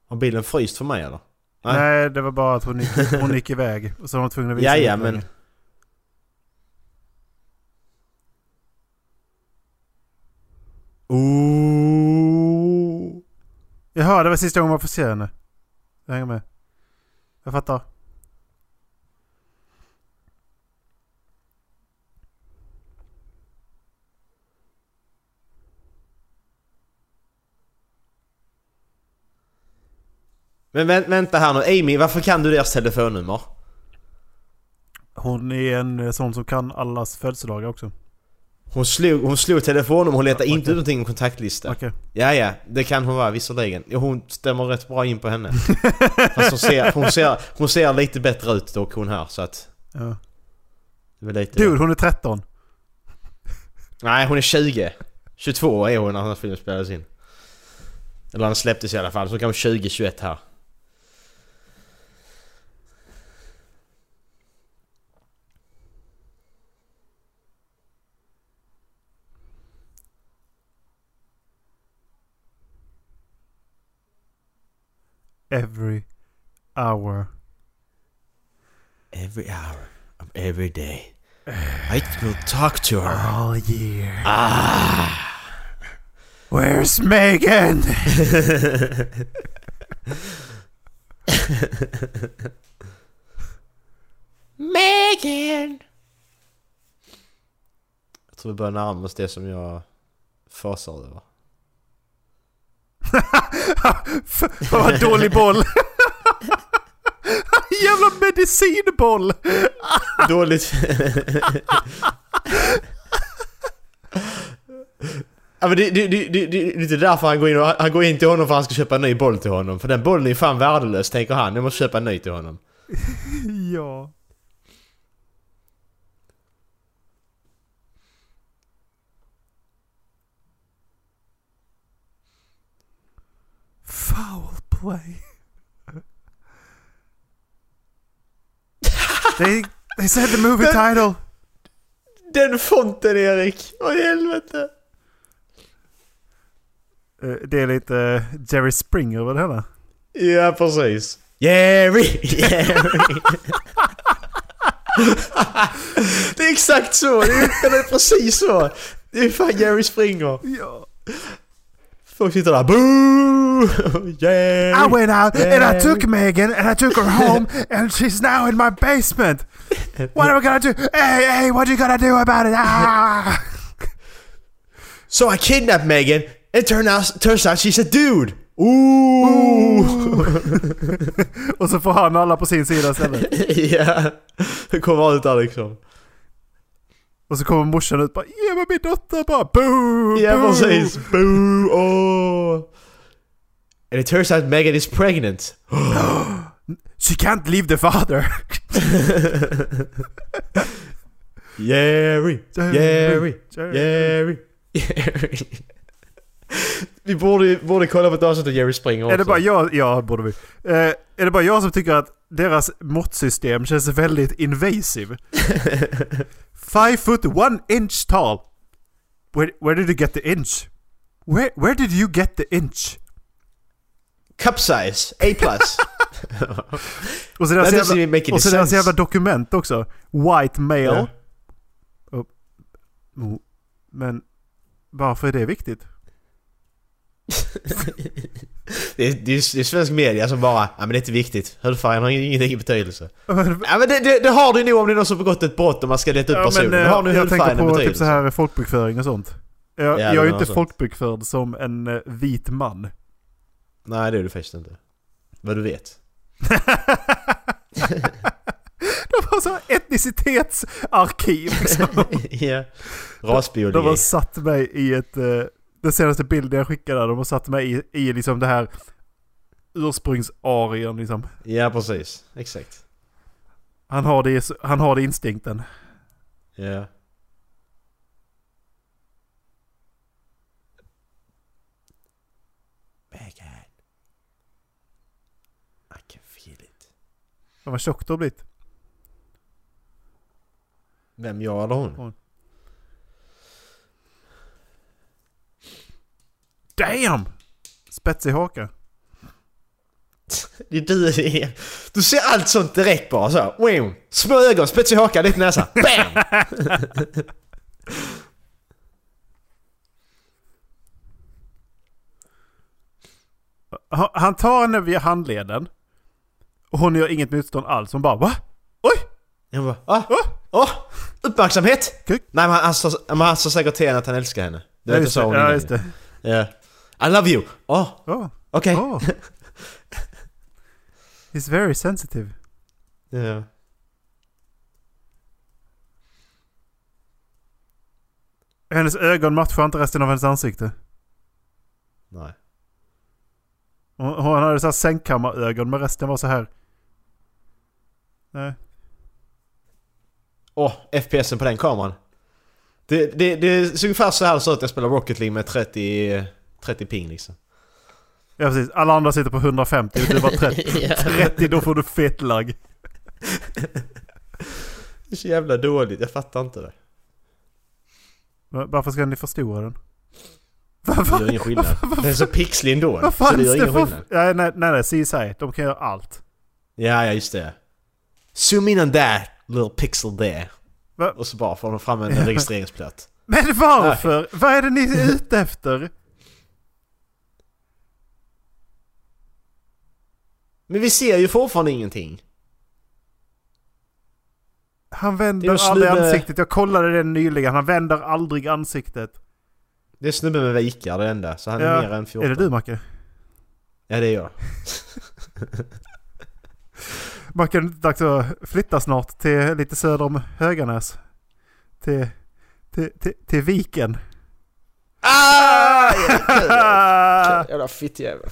Speaker 7: Har bilen fryst för mig eller? Nej.
Speaker 6: Nej, det var bara att hon gick, hon gick iväg. Och så var hon tvungen att visa
Speaker 7: Ja, ja,
Speaker 6: ut
Speaker 7: men... Ooh.
Speaker 6: Jaha, det var sista gången man får se henne. Jag hänger med. Jag fattar.
Speaker 7: Men vä- vänta här nu, Amy, varför kan du deras telefonnummer?
Speaker 6: Hon är en sån som kan allas födelsedagar också.
Speaker 7: Hon slog, hon slog telefonnummer, hon letade
Speaker 6: Ja,
Speaker 7: inte ut någonting om kontaktlista.
Speaker 6: Okej.
Speaker 7: Ja, ja, det kan hon vara visserligen. Hon stämmer rätt bra in på henne. Fast hon ser, hon, ser, hon ser lite bättre ut dock hon här, så att...
Speaker 6: Ja. Dude, hon är 13.
Speaker 7: Nej, hon är 20. 22 är hon när den här filmen spelades in. Eller den släpptes i alla fall, så kanske 20-21 här.
Speaker 6: Every hour.
Speaker 7: Every hour of every day. I will talk to her.
Speaker 6: All year. Ah. Where's Megan?
Speaker 7: Megan! Jag tror vi börjar närma oss det som jag fasar över.
Speaker 6: Vad dålig boll. Jävla medicinboll.
Speaker 7: Dåligt. Ja men det, det, det, det, det är lite därför han går in och, han går in till honom för att han ska köpa en ny boll till honom. För den bollen är fan värdelös tänker han. Jag måste köpa en ny till honom.
Speaker 6: ja. Foul play. they, they said the movie title.
Speaker 7: Den fonten Erik! Vad i helvete?
Speaker 6: Eh, Det är lite eh, Jerry Springer över det hela.
Speaker 7: Ja precis. Jerry! Jerry! Det är exakt så! Det är, det är precis så! Det är fan Jerry Springer.
Speaker 6: Ja.
Speaker 7: Folk sitter där boo! Jerry!
Speaker 6: I went out and I took Megan and I took her home and she's now in my basement. What are we gonna do? Hey, hey, what are you gonna do about it? Ah!
Speaker 7: So I kidnapped Megan and turn out, turns out she's a dude! Ooh!
Speaker 6: Och så får han alla på sin sida istället.
Speaker 7: Ja, det kommer ut där liksom.
Speaker 6: Och så kommer morsan ut bara ge mig min dotter bara boo!
Speaker 7: Ja
Speaker 6: boo."
Speaker 7: precis. Boo! Oh. And it turns out Megan is pregnant.
Speaker 6: She can't leave the father.
Speaker 7: Jerry! Jerry! Jerry! Jerry! Vi borde, borde kolla på ett avsnitt av Jerry Springer också.
Speaker 6: Är det bara jag, ja borde vi. Eh, är det bara jag som tycker att deras måttsystem känns väldigt invasive? Five foot one inch tall. Where, where did you get the inch? Where, where did you get the inch?
Speaker 7: Cup size, A+. plus.
Speaker 6: Och så deras, jävla, och så deras jävla dokument också. White male. Och- oh, men varför är det viktigt?
Speaker 7: det, är, det, är, det är svensk media som bara, ja men det är inte viktigt. Hudfärgen har ingenting betydelse. Ja men det, det, det har du nog om det är någon som begått ett brott och man ska leta upp personen.
Speaker 6: eh,
Speaker 7: Då har nu
Speaker 6: jag tänker
Speaker 7: hudfärgen en
Speaker 6: på typ
Speaker 7: betydelse.
Speaker 6: så här folkbokföring och sånt. Jag,
Speaker 7: Ja,
Speaker 6: jag
Speaker 7: det
Speaker 6: är ju inte
Speaker 7: sånt.
Speaker 6: folkbokförd som en eh, vit man.
Speaker 7: Nej det är du faktiskt inte. Vad du vet.
Speaker 6: De har så etnicitetsarkiv. Liksom.
Speaker 7: ja.
Speaker 6: De har
Speaker 7: Rasbiologi.
Speaker 6: satt mig i ett... Den senaste bilden jag skickade, de har satt mig i, i liksom det här ursprungsarien liksom.
Speaker 7: Ja precis. Exakt.
Speaker 6: Han har det, han har det instinkten.
Speaker 7: Ja. Megan. I can feel it.
Speaker 6: Fan vad tjock du har blivit.
Speaker 7: Vem, jag eller hon?
Speaker 6: Hon. Damn! Spetsig haka.
Speaker 7: Det är du, det är- du ser allt sånt direkt bara så. Wow. Små ögon, spetsig haka, lite näsa. Bam!
Speaker 6: Ha- Han tar henne via handleden. Och hon gör inget motstånd alls. Hon bara va? Oj!
Speaker 7: Jag bara, ah, åh, uppmärksamhet!
Speaker 6: Kuk.
Speaker 7: Nej men han men han sa säkert till henne att han älskar henne. Det är inte så hon
Speaker 6: Ja, just det.
Speaker 7: Ja. I love you! Åh,
Speaker 6: Oh,
Speaker 7: okej.
Speaker 6: oh. He's very sensitive.
Speaker 7: Ja.
Speaker 6: Hennes ögon matchar inte resten av hennes ansikte.
Speaker 7: Nej.
Speaker 6: Hon, hon hade så här sängkammarögon men resten var så här. Nej.
Speaker 7: Åh, FPSen på den kameran. Det, det, det ser ungefär så här så att jag spelar Rocket League med 30, 30 ping liksom.
Speaker 6: Ja precis. Alla andra sitter på 150 och du var 30. 30 då får du fet lagg.
Speaker 7: Det är så jävla dåligt, jag fattar inte det.
Speaker 6: Va- Varför ska ni förstora den?
Speaker 7: Det gör ingen skillnad. Den är så pixlig ändå.
Speaker 6: Vad
Speaker 7: Så det gör ingen skillnad.
Speaker 6: Ja, nej, nej, nej, CSI. De kan göra allt.
Speaker 7: Ja, ja just det. Zoom in on that little pixel there.
Speaker 6: Va?
Speaker 7: Och så bara får de fram en registreringsplåt.
Speaker 6: Men varför? Vad är det ni är ute efter?
Speaker 7: Men vi ser ju fortfarande ingenting.
Speaker 6: Han
Speaker 7: är
Speaker 6: vänder aldrig
Speaker 7: snubbe-
Speaker 6: ansiktet. Jag kollade det nyligen. Han vänder aldrig ansiktet.
Speaker 7: Det är snubben med vikar det enda, så han är
Speaker 6: Ja,
Speaker 7: mer än 14.
Speaker 6: Är det du Macke?
Speaker 7: Ja det är jag.
Speaker 6: Macke, är det inte dags att flytta snart till lite söder om Höganäs? Till, till, till, till Viken.
Speaker 7: Ah! Jävla fittjävel.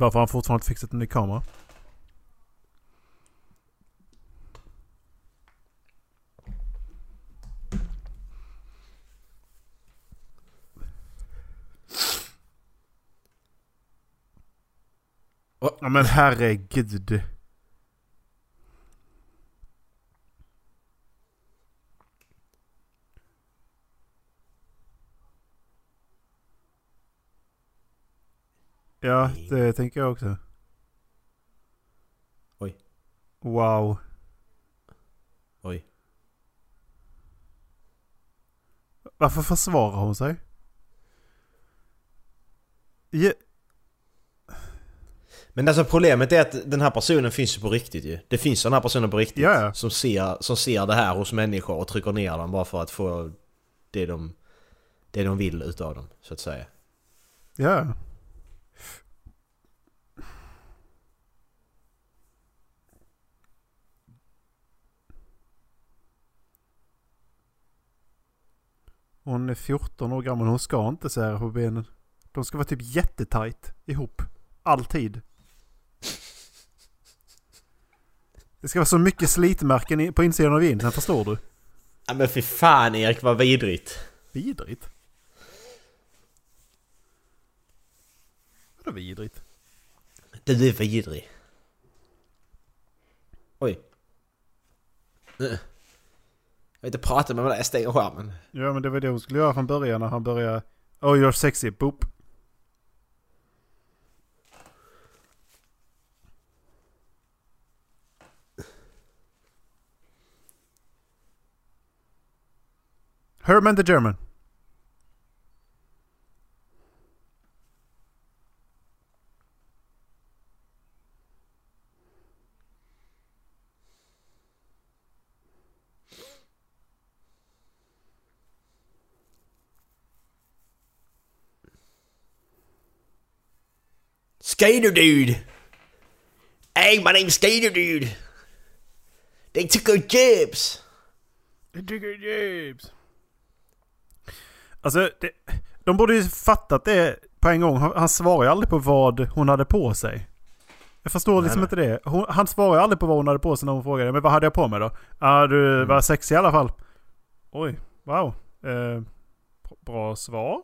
Speaker 6: Varför har han fortfarande inte fixat en ny kamera? Oh. mijn men herregud. Ja, det tänker jag också.
Speaker 7: Oj.
Speaker 6: Wow.
Speaker 7: Oj.
Speaker 6: Varför försvarar hon sig? Ja,
Speaker 7: Men alltså problemet är att den här personen finns ju på riktigt ju. Det finns sådana här personer på riktigt.
Speaker 6: Ja.
Speaker 7: Som, ser, som ser det här hos människor och trycker ner dem bara för att få det de, det de vill utav dem, så att säga.
Speaker 6: ja. Hon är 14 år gammal. Hon ska inte sära på benen. De ska vara typ jättetajt ihop. Alltid. Det ska vara så mycket slitmärken på insidan av jeansen, förstår du?
Speaker 7: Ja men fy fan Erik, vad vidrigt.
Speaker 6: Vidrigt. Vadå vidrigt?
Speaker 7: Du är vidrig. Oj. Jag vill inte prata med mig där, jag stänger skärmen.
Speaker 6: Ja men det var det hon skulle göra från början när han började... Oh you're sexy, boop. Herman the German.
Speaker 7: Skater dude! Hey, my name's Skater dude! They took our jibs!
Speaker 6: Alltså, det, de borde ju fattat det på en gång. Han, han svarar ju aldrig på vad hon hade på sig. Jag förstår liksom
Speaker 7: nej.
Speaker 6: inte det. Hon, han svarar ju aldrig på vad hon hade på sig när hon frågade. Men vad hade jag på mig då? Ja, du var sexig i alla fall. Oj, wow. Eh, bra svar.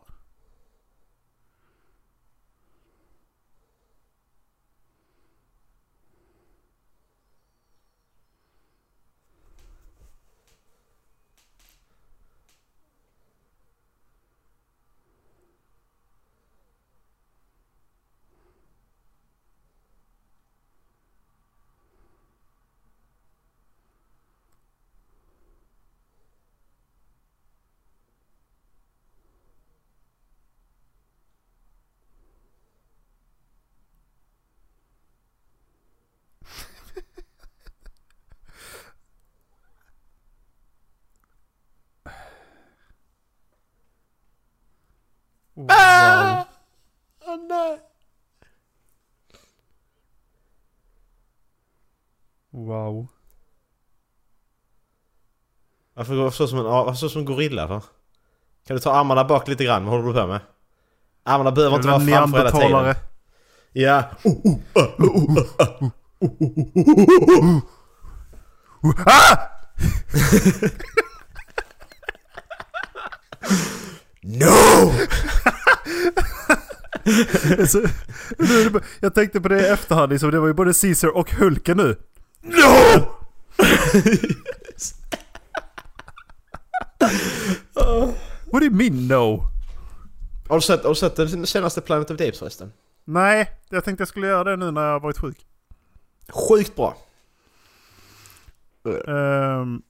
Speaker 6: Wow.
Speaker 7: Oh, nej.
Speaker 6: Wow.
Speaker 7: Varför går så som en, varför så som en gorilla för? Kan du ta armarna bak lite grann? Vad håller du på med? Armarna behöver inte vara framför hela tiden. Ja. No!
Speaker 6: Så, nu jag tänkte på det i efterhand, liksom, det var ju både Caesar och Hulken nu.
Speaker 7: No!
Speaker 6: What do you mean no?
Speaker 7: Har du sett, har du sett den senaste Planet of the Apes förresten?
Speaker 6: Nej, jag tänkte jag skulle göra det nu när jag har varit sjuk.
Speaker 7: Sjukt bra.
Speaker 6: Ehm,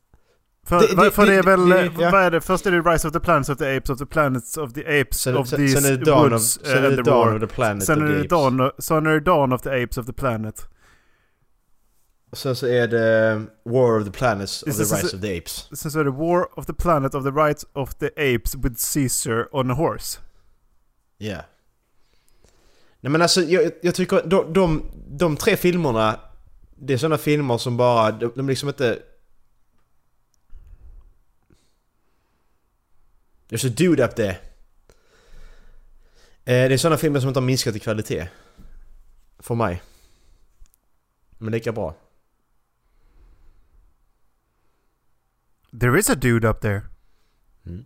Speaker 6: för,
Speaker 7: Det- det-
Speaker 6: för det, är
Speaker 7: det-
Speaker 6: väl,
Speaker 7: det- ja.
Speaker 6: vad är det? Först är det Rise of the Planets of the Apes of the Planets of the Apes
Speaker 7: Sen,
Speaker 6: of
Speaker 7: sen,
Speaker 6: these
Speaker 7: sen är det Dawn of,
Speaker 6: woods
Speaker 7: sen är det
Speaker 6: the
Speaker 7: Dawn of the Planet
Speaker 6: Sen
Speaker 7: of
Speaker 6: är
Speaker 7: the Apes.
Speaker 6: Dawn, sen är det Dawn of the Apes of the Planet.
Speaker 7: Sen så är det War of the Planets of the
Speaker 6: is-
Speaker 7: Rise of the Apes.
Speaker 6: Sen så är det War of the Planet of the Rights of the Apes with Caesar on a horse.
Speaker 7: Ja. Nej men alltså jag, jag tycker de, de, de tre filmerna Det är sådana filmer som bara, de, de liksom inte... There's a dude up there. Eh, det är sådana filmer som inte har minskat i kvalitet. För mig. Men lika bra.
Speaker 6: There is a dude up there.
Speaker 7: Mm.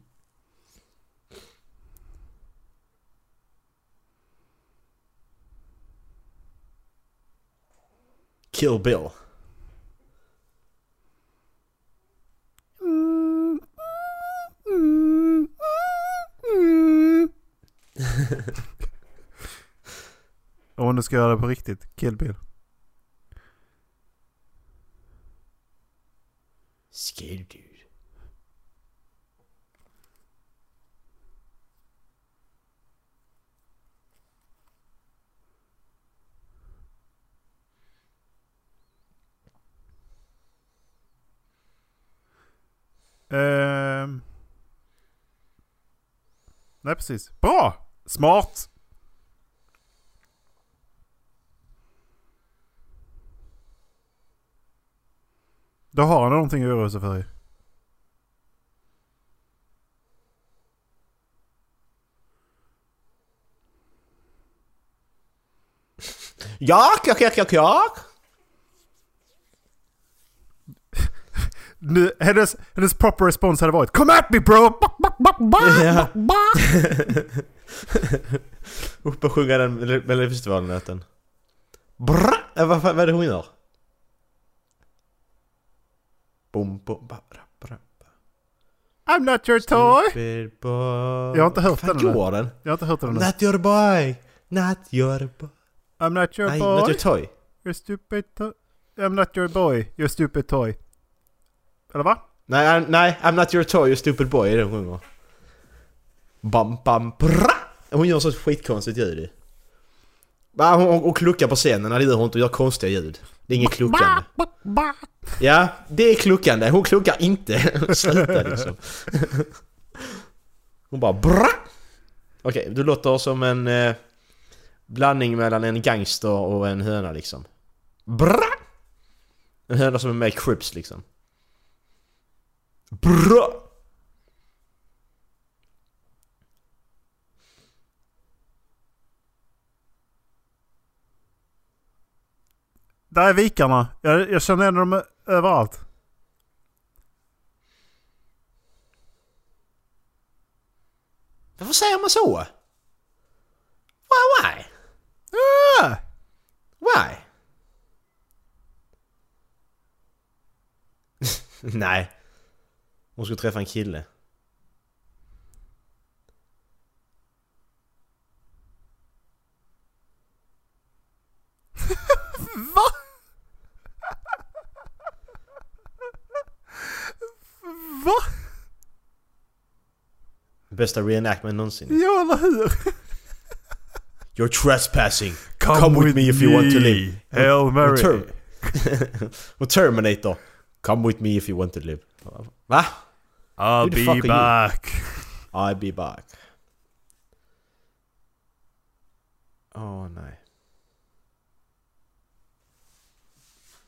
Speaker 7: Kill Bill.
Speaker 6: Om du ska göra det på riktigt. Kill Bill.
Speaker 7: Scared dude.
Speaker 6: Ehm. Nej precis. Bra! Smart! Då har han någonting att oroa sig för.
Speaker 7: Jak, jak, jak, jak, jak!
Speaker 6: Nu, hennes, hennes proper response hade varit Come at me bro! Bak, bak, bak, bak,
Speaker 7: Ja. Upp och sjunga den Mel- Melodifestivalen-låten. Äh, vad, vad är det hon gör? Bom, bom, ba, bra, bra.
Speaker 6: I'm not your toy!
Speaker 7: Stupid boy.
Speaker 6: Jag har inte hört den
Speaker 7: går den?
Speaker 6: Jag har inte hört den ännu.
Speaker 7: Not your boy! Not your boy.
Speaker 6: I'm not your
Speaker 7: Nej,
Speaker 6: boy.
Speaker 7: not your toy.
Speaker 6: You're stupid toy. I'm not your boy. You're stupid toy. Eller va?
Speaker 7: Nej, I'm, nej, I'm not your toy, you stupid boy är det hon sjunger. Bam, bam, bra! Hon gör så skitkonstigt ljud ju. Va, Hon, hon, hon kluckar på scenen, det gör hon inte, och gör konstiga ljud. Det är inget kluckande. Ja, det är kluckande. Hon kluckar inte. Sluta liksom. Hon bara bra! Okej, du låter som en eh, blandning mellan en gangster och en höna liksom. Bra! En höna som är med i Crips liksom. Bra!
Speaker 6: Där är vikarna. Jag, jag känner igen dem överallt.
Speaker 7: Varför säger man så? Why, why?
Speaker 6: Ah!
Speaker 7: Why? Nej. Hon skulle träffa en kille.
Speaker 6: Va? Va?
Speaker 7: Bästa reenactment någonsin.
Speaker 6: Ja, eller hur?
Speaker 7: You're trespassing. Come, with, me if you want to live.
Speaker 6: Hail
Speaker 7: Och
Speaker 6: Mary.
Speaker 7: Ter- och Terminator. Come with me if you want to live. Va?
Speaker 6: I'll be back.
Speaker 7: I'll be back. Åh nej.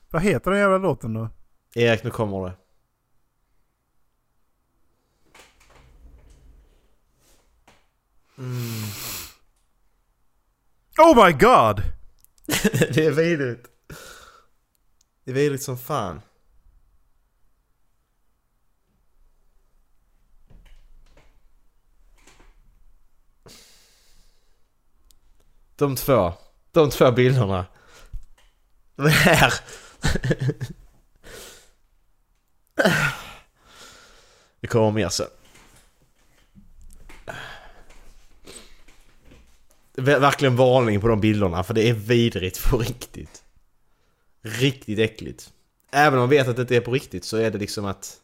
Speaker 6: Vad heter den jävla låten då?
Speaker 7: Erik, nu kommer det. Mm.
Speaker 6: Oh my god!
Speaker 7: det är vidrigt. Det är vidrigt som fan. De två. De två bilderna. De här. Det kommer mer sen. Verkligen varning på de bilderna för det är vidrigt på riktigt. Riktigt äckligt. Även om man vet att det inte är på riktigt så är det liksom att...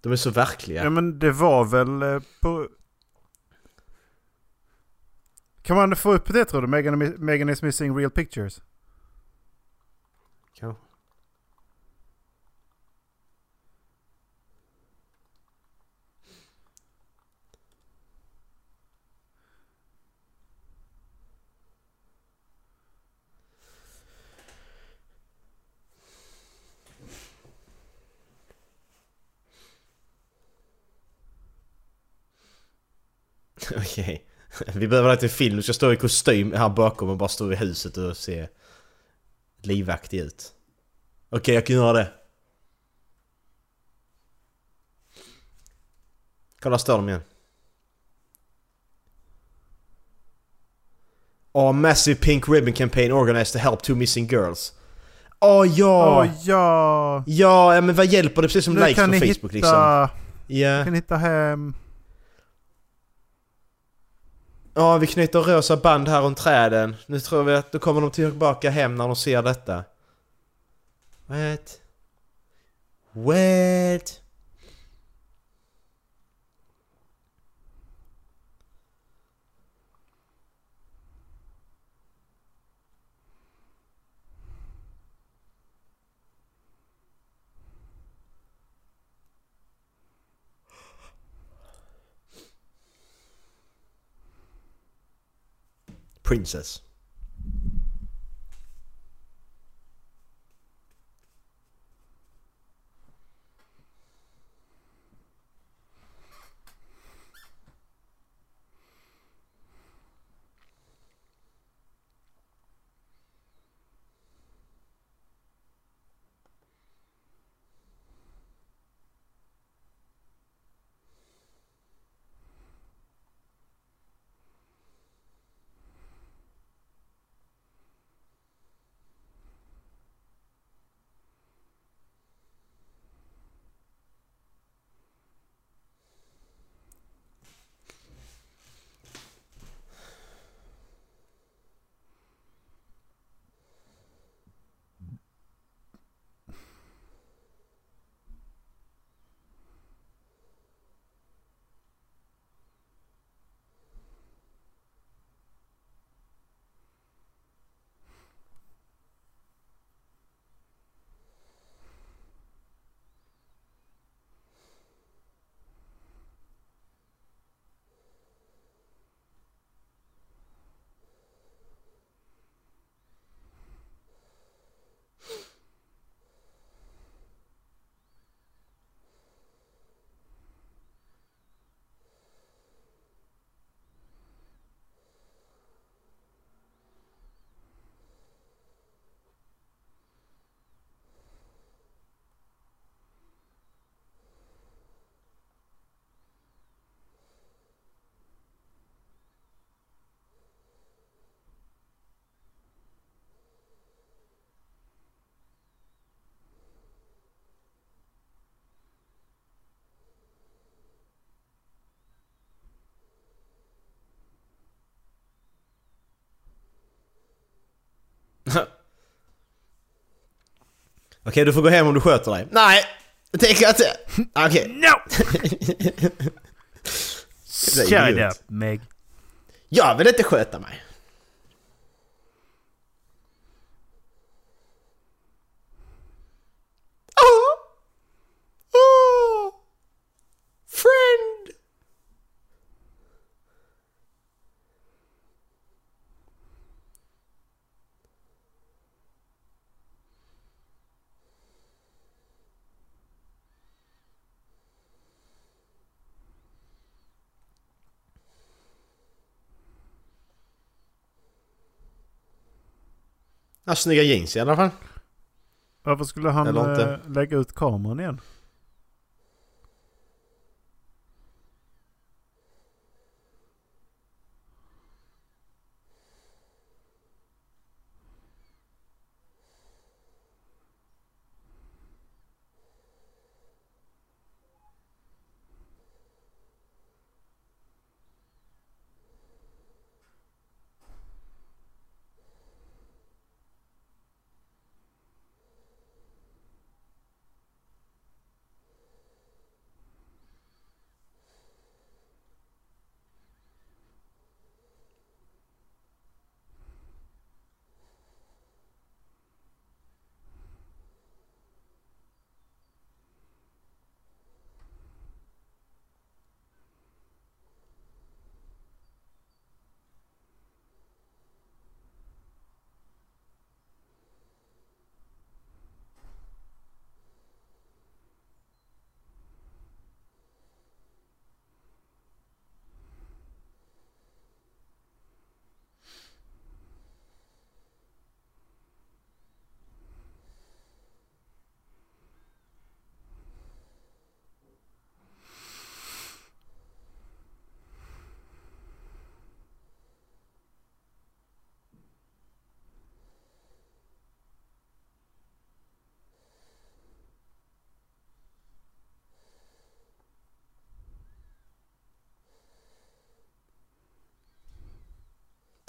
Speaker 7: De är så verkliga.
Speaker 6: Ja men det var väl eh, på... Kan man få upp det tror du? Megan, Megan is missing real pictures?
Speaker 7: Kanske. Okej. Vi behöver till film. Du ska stå i kostym här bakom och bara stå i huset och se livaktig ut. Okej, jag kan göra det. Kolla, står de igen. A massive pink ribbon campaign organized to help two missing girls. Åh ja!
Speaker 6: Åh ja!
Speaker 7: Ja, ja, men vad hjälper det? Precis som
Speaker 6: Nu
Speaker 7: likes
Speaker 6: kan
Speaker 7: på Facebook
Speaker 6: hitta...
Speaker 7: liksom. Ja.
Speaker 6: Kan ni hitta hem
Speaker 7: ja, vi knyter rosa band här runt träden. Nu tror vi att då kommer de tillbaka hem när de ser detta. What? What? Princess. Okej, du får gå hem om du sköter dig. Nej! Det tänker jag inte. Okej.
Speaker 6: No! Shut up Meg.
Speaker 7: Jag vill inte sköta mig. Oh! Oh! Friend! Ja, snygga jeans i alla fall.
Speaker 6: Varför skulle han eh, lägga ut kameran igen?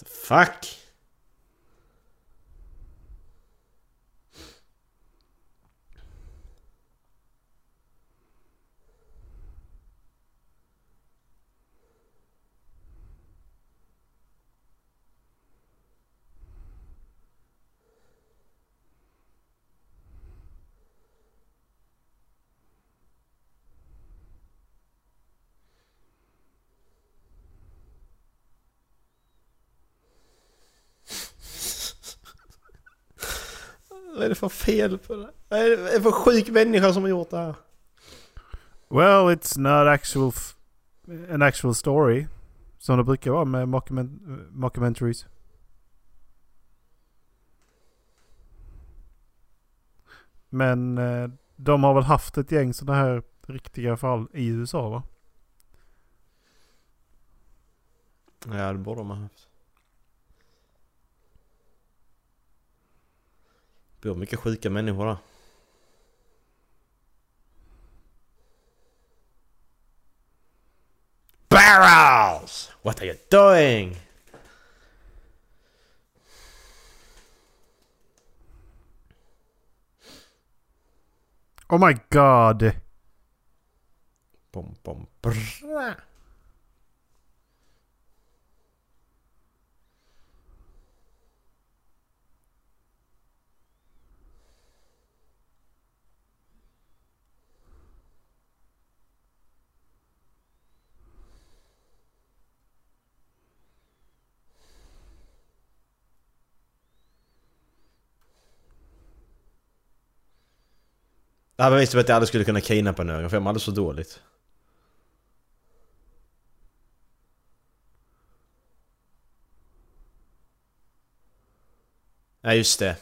Speaker 7: Fuck? Det för fel på det? Vad är det för sjuk människa som har gjort det här?
Speaker 6: Well, it's not actual f- an actual story. Som det brukar vara med mockument mockumentaries. Men eh, de har väl haft ett gäng sådana här riktiga fall i USA va?
Speaker 7: Ja, det borde de ha haft. Bor mycket sjuka människor där. Barrels! What are you doing?
Speaker 6: Oh my god!
Speaker 7: Bom, bom, brrra. Det här att jag aldrig skulle kunna kidnappa någon för jag mådde alldeles för dåligt. Ja just det.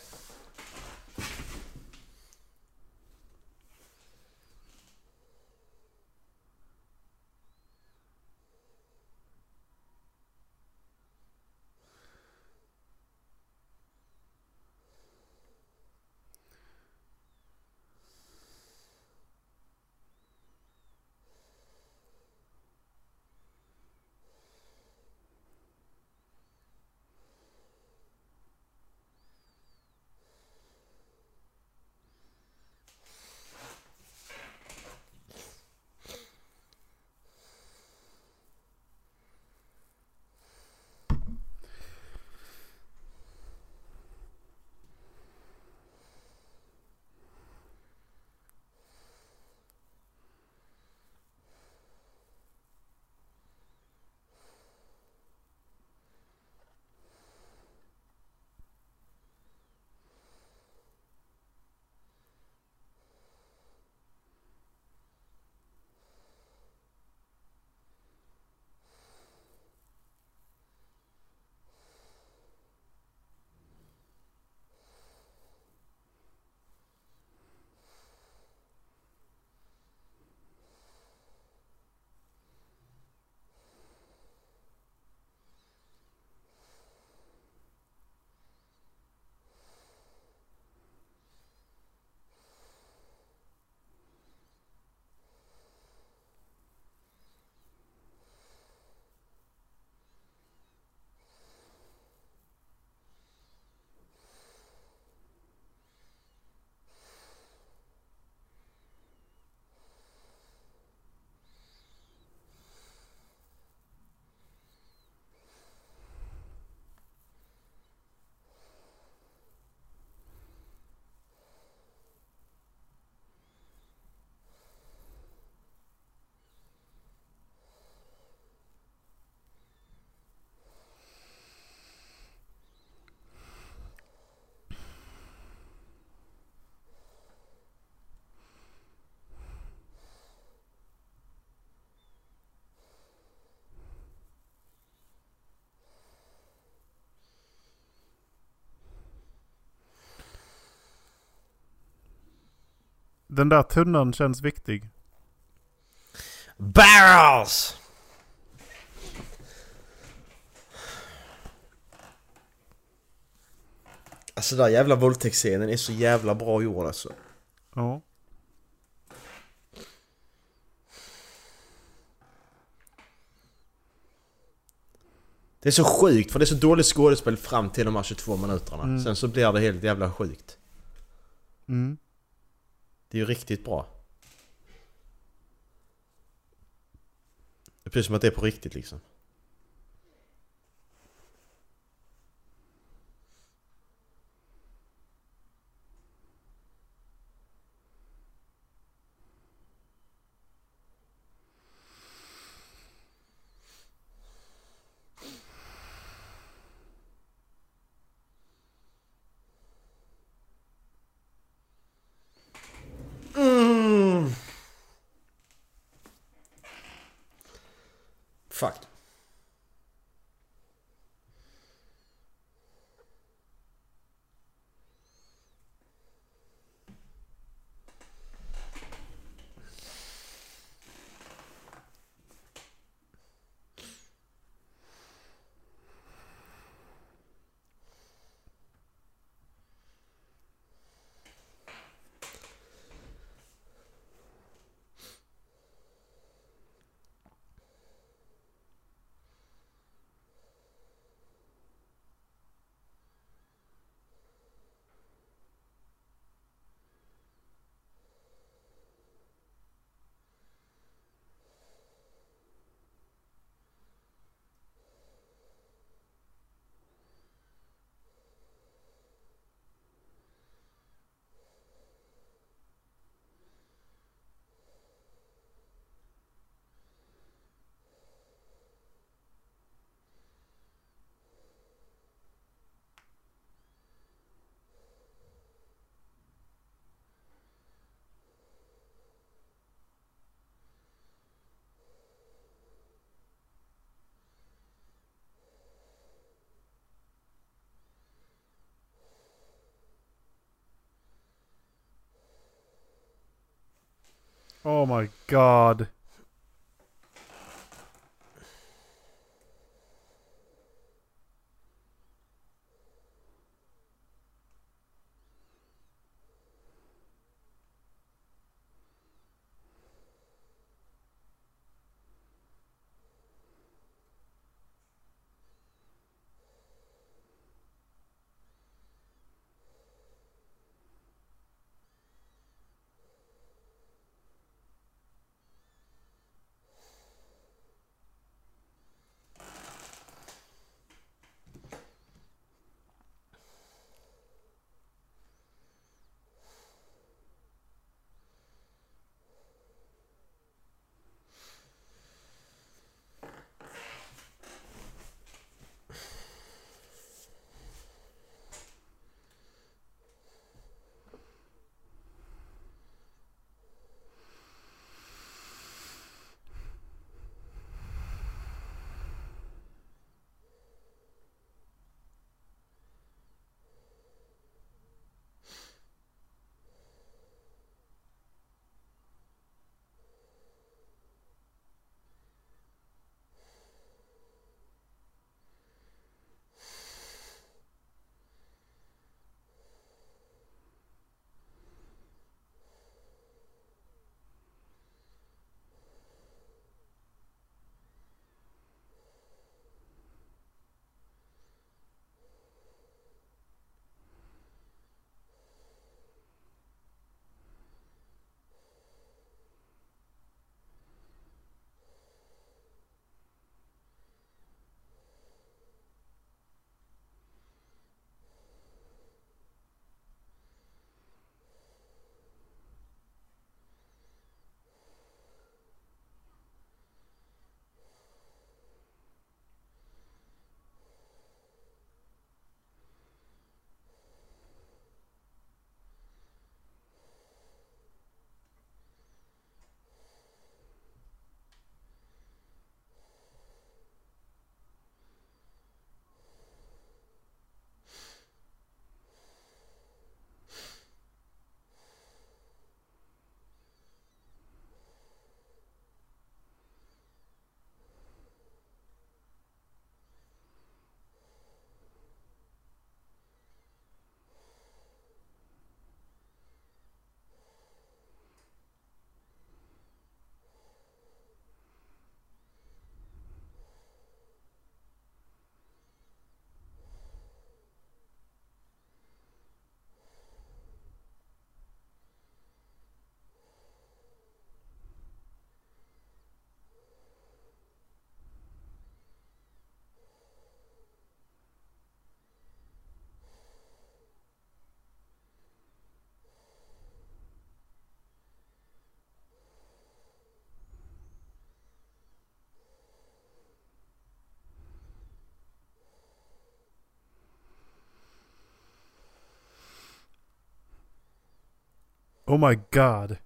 Speaker 6: Den där tunnan känns viktig.
Speaker 7: Barrels! Alltså den där jävla våldtäktsscenen är så jävla bra gjord alltså.
Speaker 6: Ja.
Speaker 7: Det är så sjukt för det är så dåligt skådespel fram till de här 22 minuterna. Sen så blir det helt jävla sjukt.
Speaker 6: Mm.
Speaker 7: Det är ju riktigt bra. Det är precis som att det är på riktigt liksom.
Speaker 6: Oh my god. Oh my god.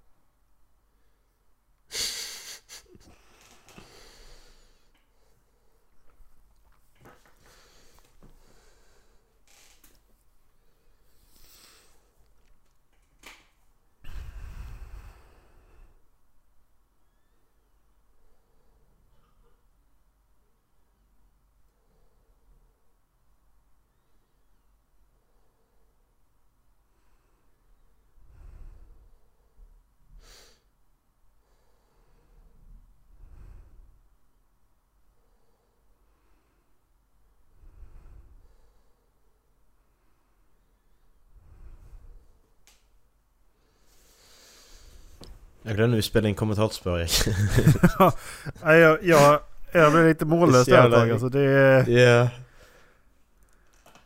Speaker 7: Jag glömde vi spelade in kommentatorspår Erik.
Speaker 6: Jag, jag, jag blev lite mållös
Speaker 7: Det är
Speaker 6: där ett tag. Alltså det är...
Speaker 7: Ja.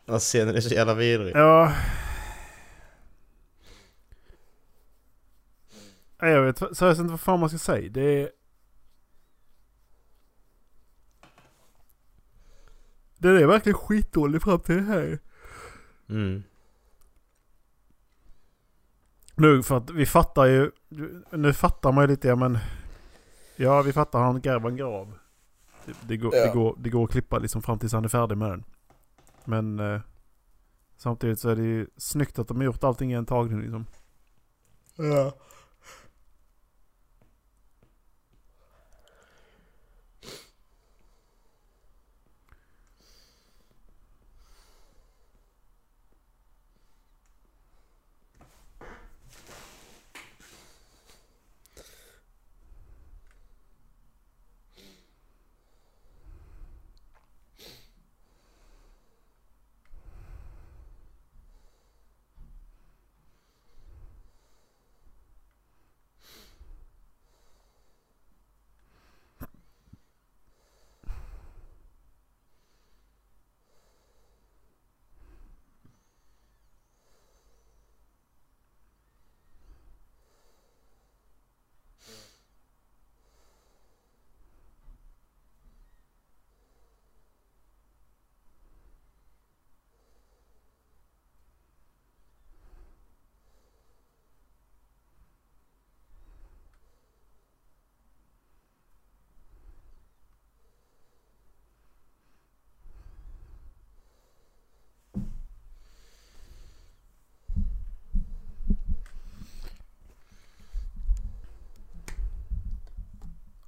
Speaker 7: Ja, scenen är så jävla vidrig.
Speaker 6: Ja. Jag vet seriöst inte vad fan man ska säga. Det är... Den är verkligen skitdålig fram till det här.
Speaker 7: Mm.
Speaker 6: Nu för att vi fattar ju. Nu fattar man ju lite ja, men. Ja vi fattar han gräver en grav. Det, det, går, det,
Speaker 7: Ja.
Speaker 6: går, det går att klippa liksom fram tills han är färdig med den. Men. Eh, samtidigt så är det ju snyggt att de har gjort allting i en tagning liksom.
Speaker 7: Ja.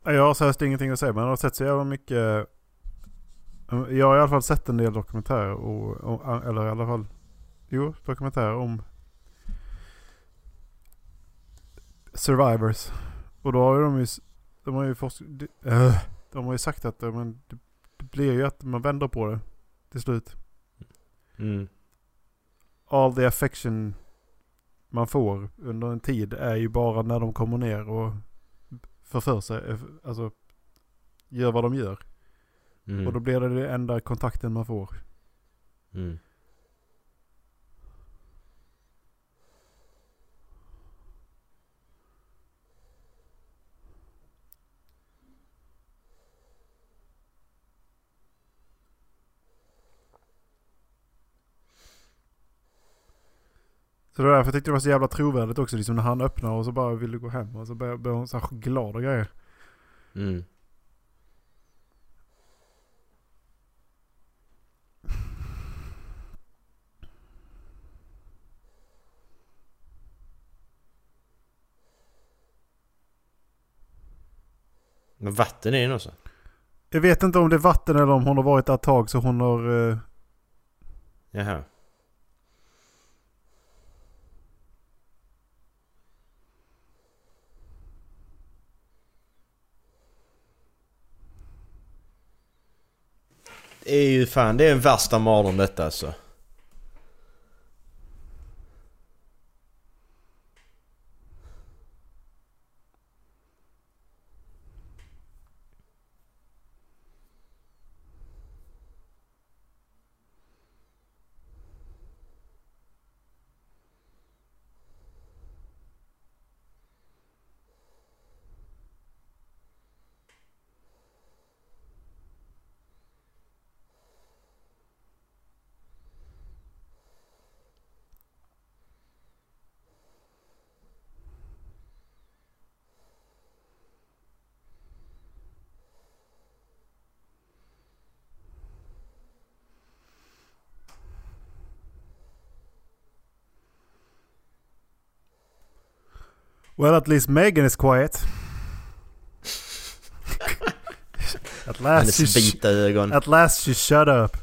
Speaker 6: Jag har seriöst ingenting att säga men jag har sett så jävla mycket. Jag har i alla fall sett en del dokumentärer och, och eller i alla fall. Jo, dokumentärer om survivors. Och då har ju de ju, de har ju forsk, de, äh, de har ju sagt att men det, det blir ju att man vänder på det till slut.
Speaker 7: Mm.
Speaker 6: All the affection man får under en tid är ju bara när de kommer ner och förför sig. eh, Alltså gör vad de gör.
Speaker 7: Mm.
Speaker 6: Och då blir det den enda kontakten man får.
Speaker 7: Mm.
Speaker 6: Så det var därför jag tyckte det var så jävla trovärdigt också. Liksom när han öppnar och så bara vill du gå hem. Och så börjar hon så här glad och grejer.
Speaker 7: Mm. Men vatten är ju också.
Speaker 6: Jag vet inte om det är vatten eller om hon har varit där ett tag så hon har... eh,
Speaker 7: Jaha. Det är ju fan, det är en värsta mardröm detta alltså.
Speaker 6: Well, at least Megan is quiet. at last she,
Speaker 7: vita ögon.
Speaker 6: at last she shut up.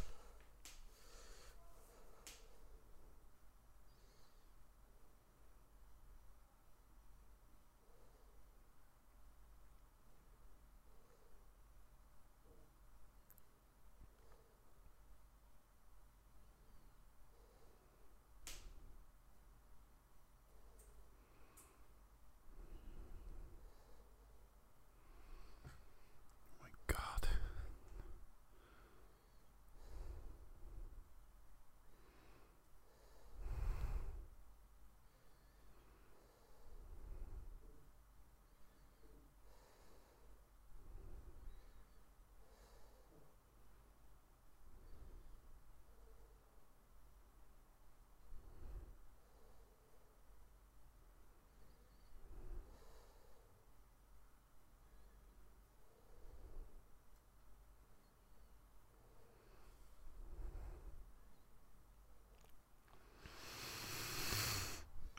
Speaker 6: God.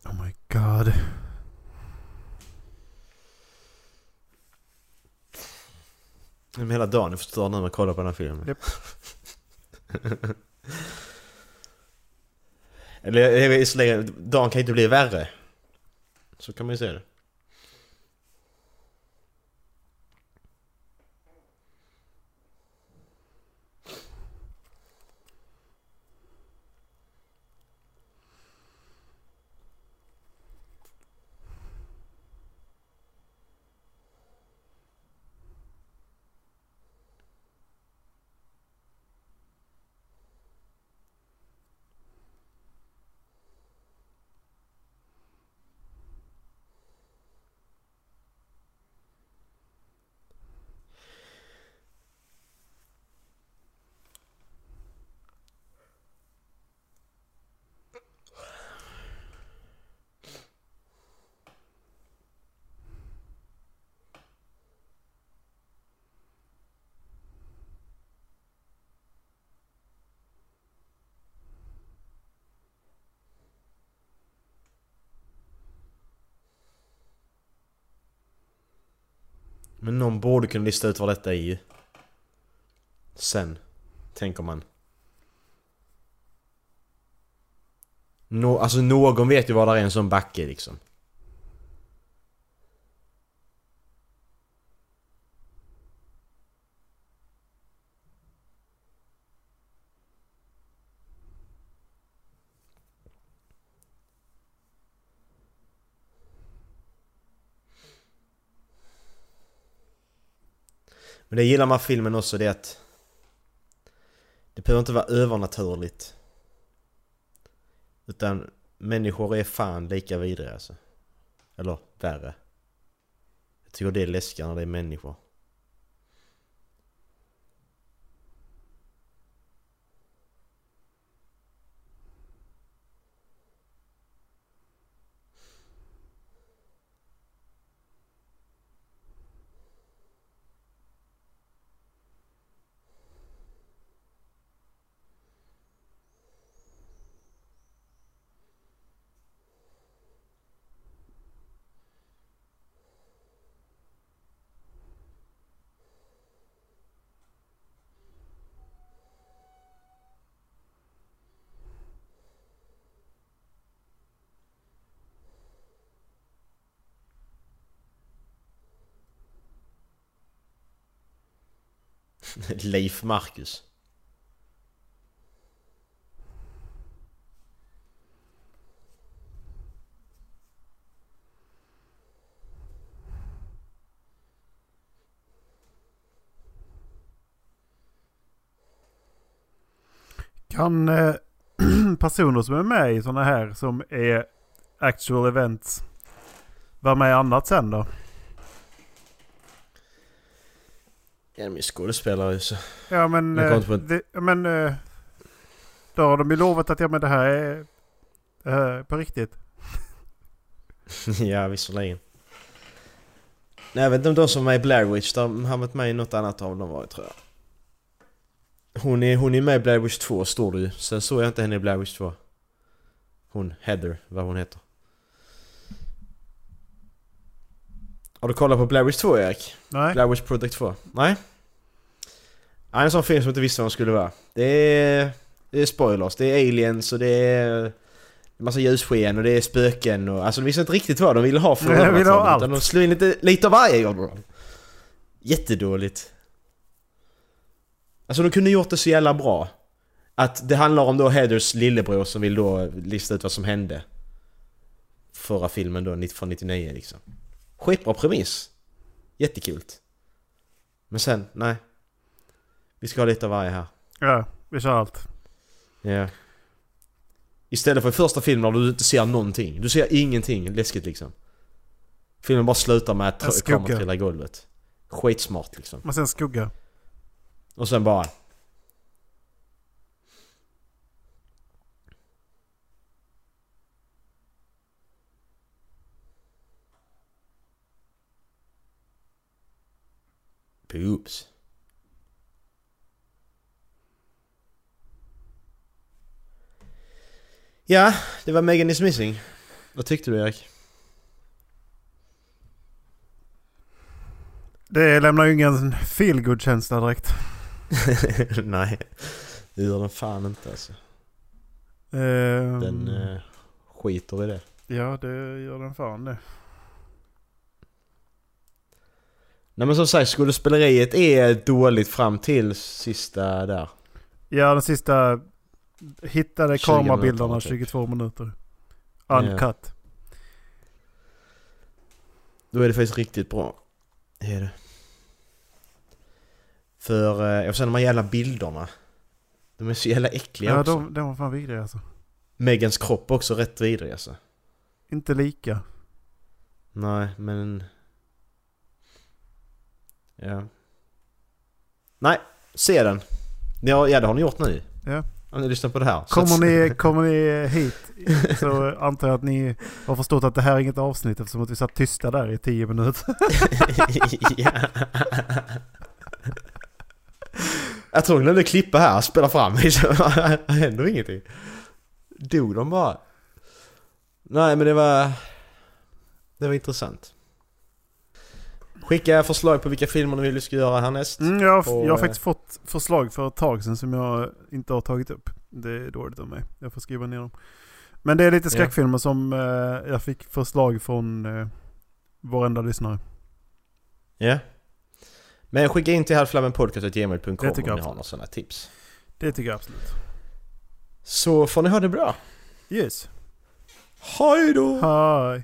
Speaker 6: Oh my god.
Speaker 7: Men hela dagen är förstörd nu med att kolla på den här filmen.
Speaker 6: Japp.
Speaker 7: Eller jag vill säga, dagen kan inte bli värre. Så kan man ju säga det. Men någon borde kunna lista ut vad detta är ju. Sen, tänker man. Nå, alltså någon vet ju vad det är en sån backe liksom. Men det gillar man filmen också det är att Det behöver inte vara övernaturligt. Utan människor är fan lika vidriga alltså. Eller värre. Jag tycker det är läskigare när det är människor. Leif Marcus
Speaker 6: Kan eh, personer som är med i sådana här som är actual events vara med i annat sen då?
Speaker 7: Ja de är skådespelare så
Speaker 6: Ja men... Eh,
Speaker 7: på
Speaker 6: det, ja, men eh, då har de ju lovat att ja men det här är det här är på riktigt.
Speaker 7: Ja visserligen. Nej jag vet inte om de som är med i Blair Witch, de har varit med i något annat av dem var det tror jag. Hon är, hon är med i Blair Witch 2 står det ju, sen såg jag inte henne i Blair Witch 2 Hon, Heather, vad hon heter Har du kollat på Blair Witch 2 Erik?
Speaker 6: Nej.
Speaker 7: Blair Witch Project 2? Nej? Ja, en sån film som inte visste vad den skulle vara. Det är, det är spoilers, det är aliens och det är massa ljussken och det är spöken och... Alltså de visste inte riktigt vad de ville ha för
Speaker 6: Nej, de ville ha allt.
Speaker 7: utan De slog in lite, lite av varje gjorde de. Jättedåligt. Alltså de kunde gjort det så jävla bra. Att det handlar om då Heathers lillebror som vill då lista ut vad som hände. Förra filmen då, 90 från 99 liksom. Skitbra premiss. Jättekul. Men sen, nej. Vi ska ha lite av varje här.
Speaker 6: Ja, vi kör allt.
Speaker 7: Ja. Istället för i första filmen där du inte ser någonting. Du ser ingenting läskigt liksom. Filmen bara slutar med att kameran trillar i golvet. Skitsmart liksom.
Speaker 6: Men sen skugga.
Speaker 7: Och sen bara... Boobs. Ja, det var Megan is missing. Vad tyckte du Erik?
Speaker 6: Det lämnar ju ingen feelgood känsla direkt.
Speaker 7: Nej, det gör den fan inte alltså.
Speaker 6: Ehm,
Speaker 7: Den eh, skiter i det.
Speaker 6: Ja, det gör den fan det.
Speaker 7: Nej men som sagt, skådespeleriet är dåligt fram till sista där.
Speaker 6: Ja, den sista hittade
Speaker 7: 20 minuter,
Speaker 6: kamerabilderna
Speaker 7: typ.
Speaker 6: 22 minuter.
Speaker 7: Ja.
Speaker 6: Uncut.
Speaker 7: Då är det faktiskt riktigt bra. Det är det. För, eh, och sen de här jävla bilderna. De är så jävla äckliga
Speaker 6: Ja,
Speaker 7: också.
Speaker 6: de, de var fan vidriga alltså.
Speaker 7: Megans kropp också rätt vidrig alltså.
Speaker 6: Inte lika.
Speaker 7: Nej, men... Ja. Nej, se den. Ja, ja det har ni gjort nu.
Speaker 6: Ja.
Speaker 7: Om ni lyssnar på det här.
Speaker 6: Kommer
Speaker 7: att-
Speaker 6: ni, kommer ni hit så antar jag att ni har förstått att det här är inget avsnitt eftersom att vi satt tysta där i 10 minuter.
Speaker 7: ja. Jag tror de glömde klippa här och spela fram det händer ingenting. Dog de bara? Nej men det var... Det var intressant. Skicka förslag på vilka filmer ni vill vi ska göra härnäst.
Speaker 6: Mm, jag, har,
Speaker 7: Och,
Speaker 6: jag har
Speaker 7: eh,
Speaker 6: faktiskt fått förslag för ett tag sedan som jag inte har tagit upp. Det är dåligt av mig. Jag får skriva ner dem. Men det är lite skräckfilmer som eh, jag fick förslag från eh, varenda lyssnare.
Speaker 7: Ja. Men skicka in till halvflammenpodcast.gmail.com
Speaker 6: Det
Speaker 7: om ni har några sådana tips.
Speaker 6: Det tycker jag absolut.
Speaker 7: Så får ni ha det bra.
Speaker 6: Yes.
Speaker 7: Hej då!
Speaker 6: Hej.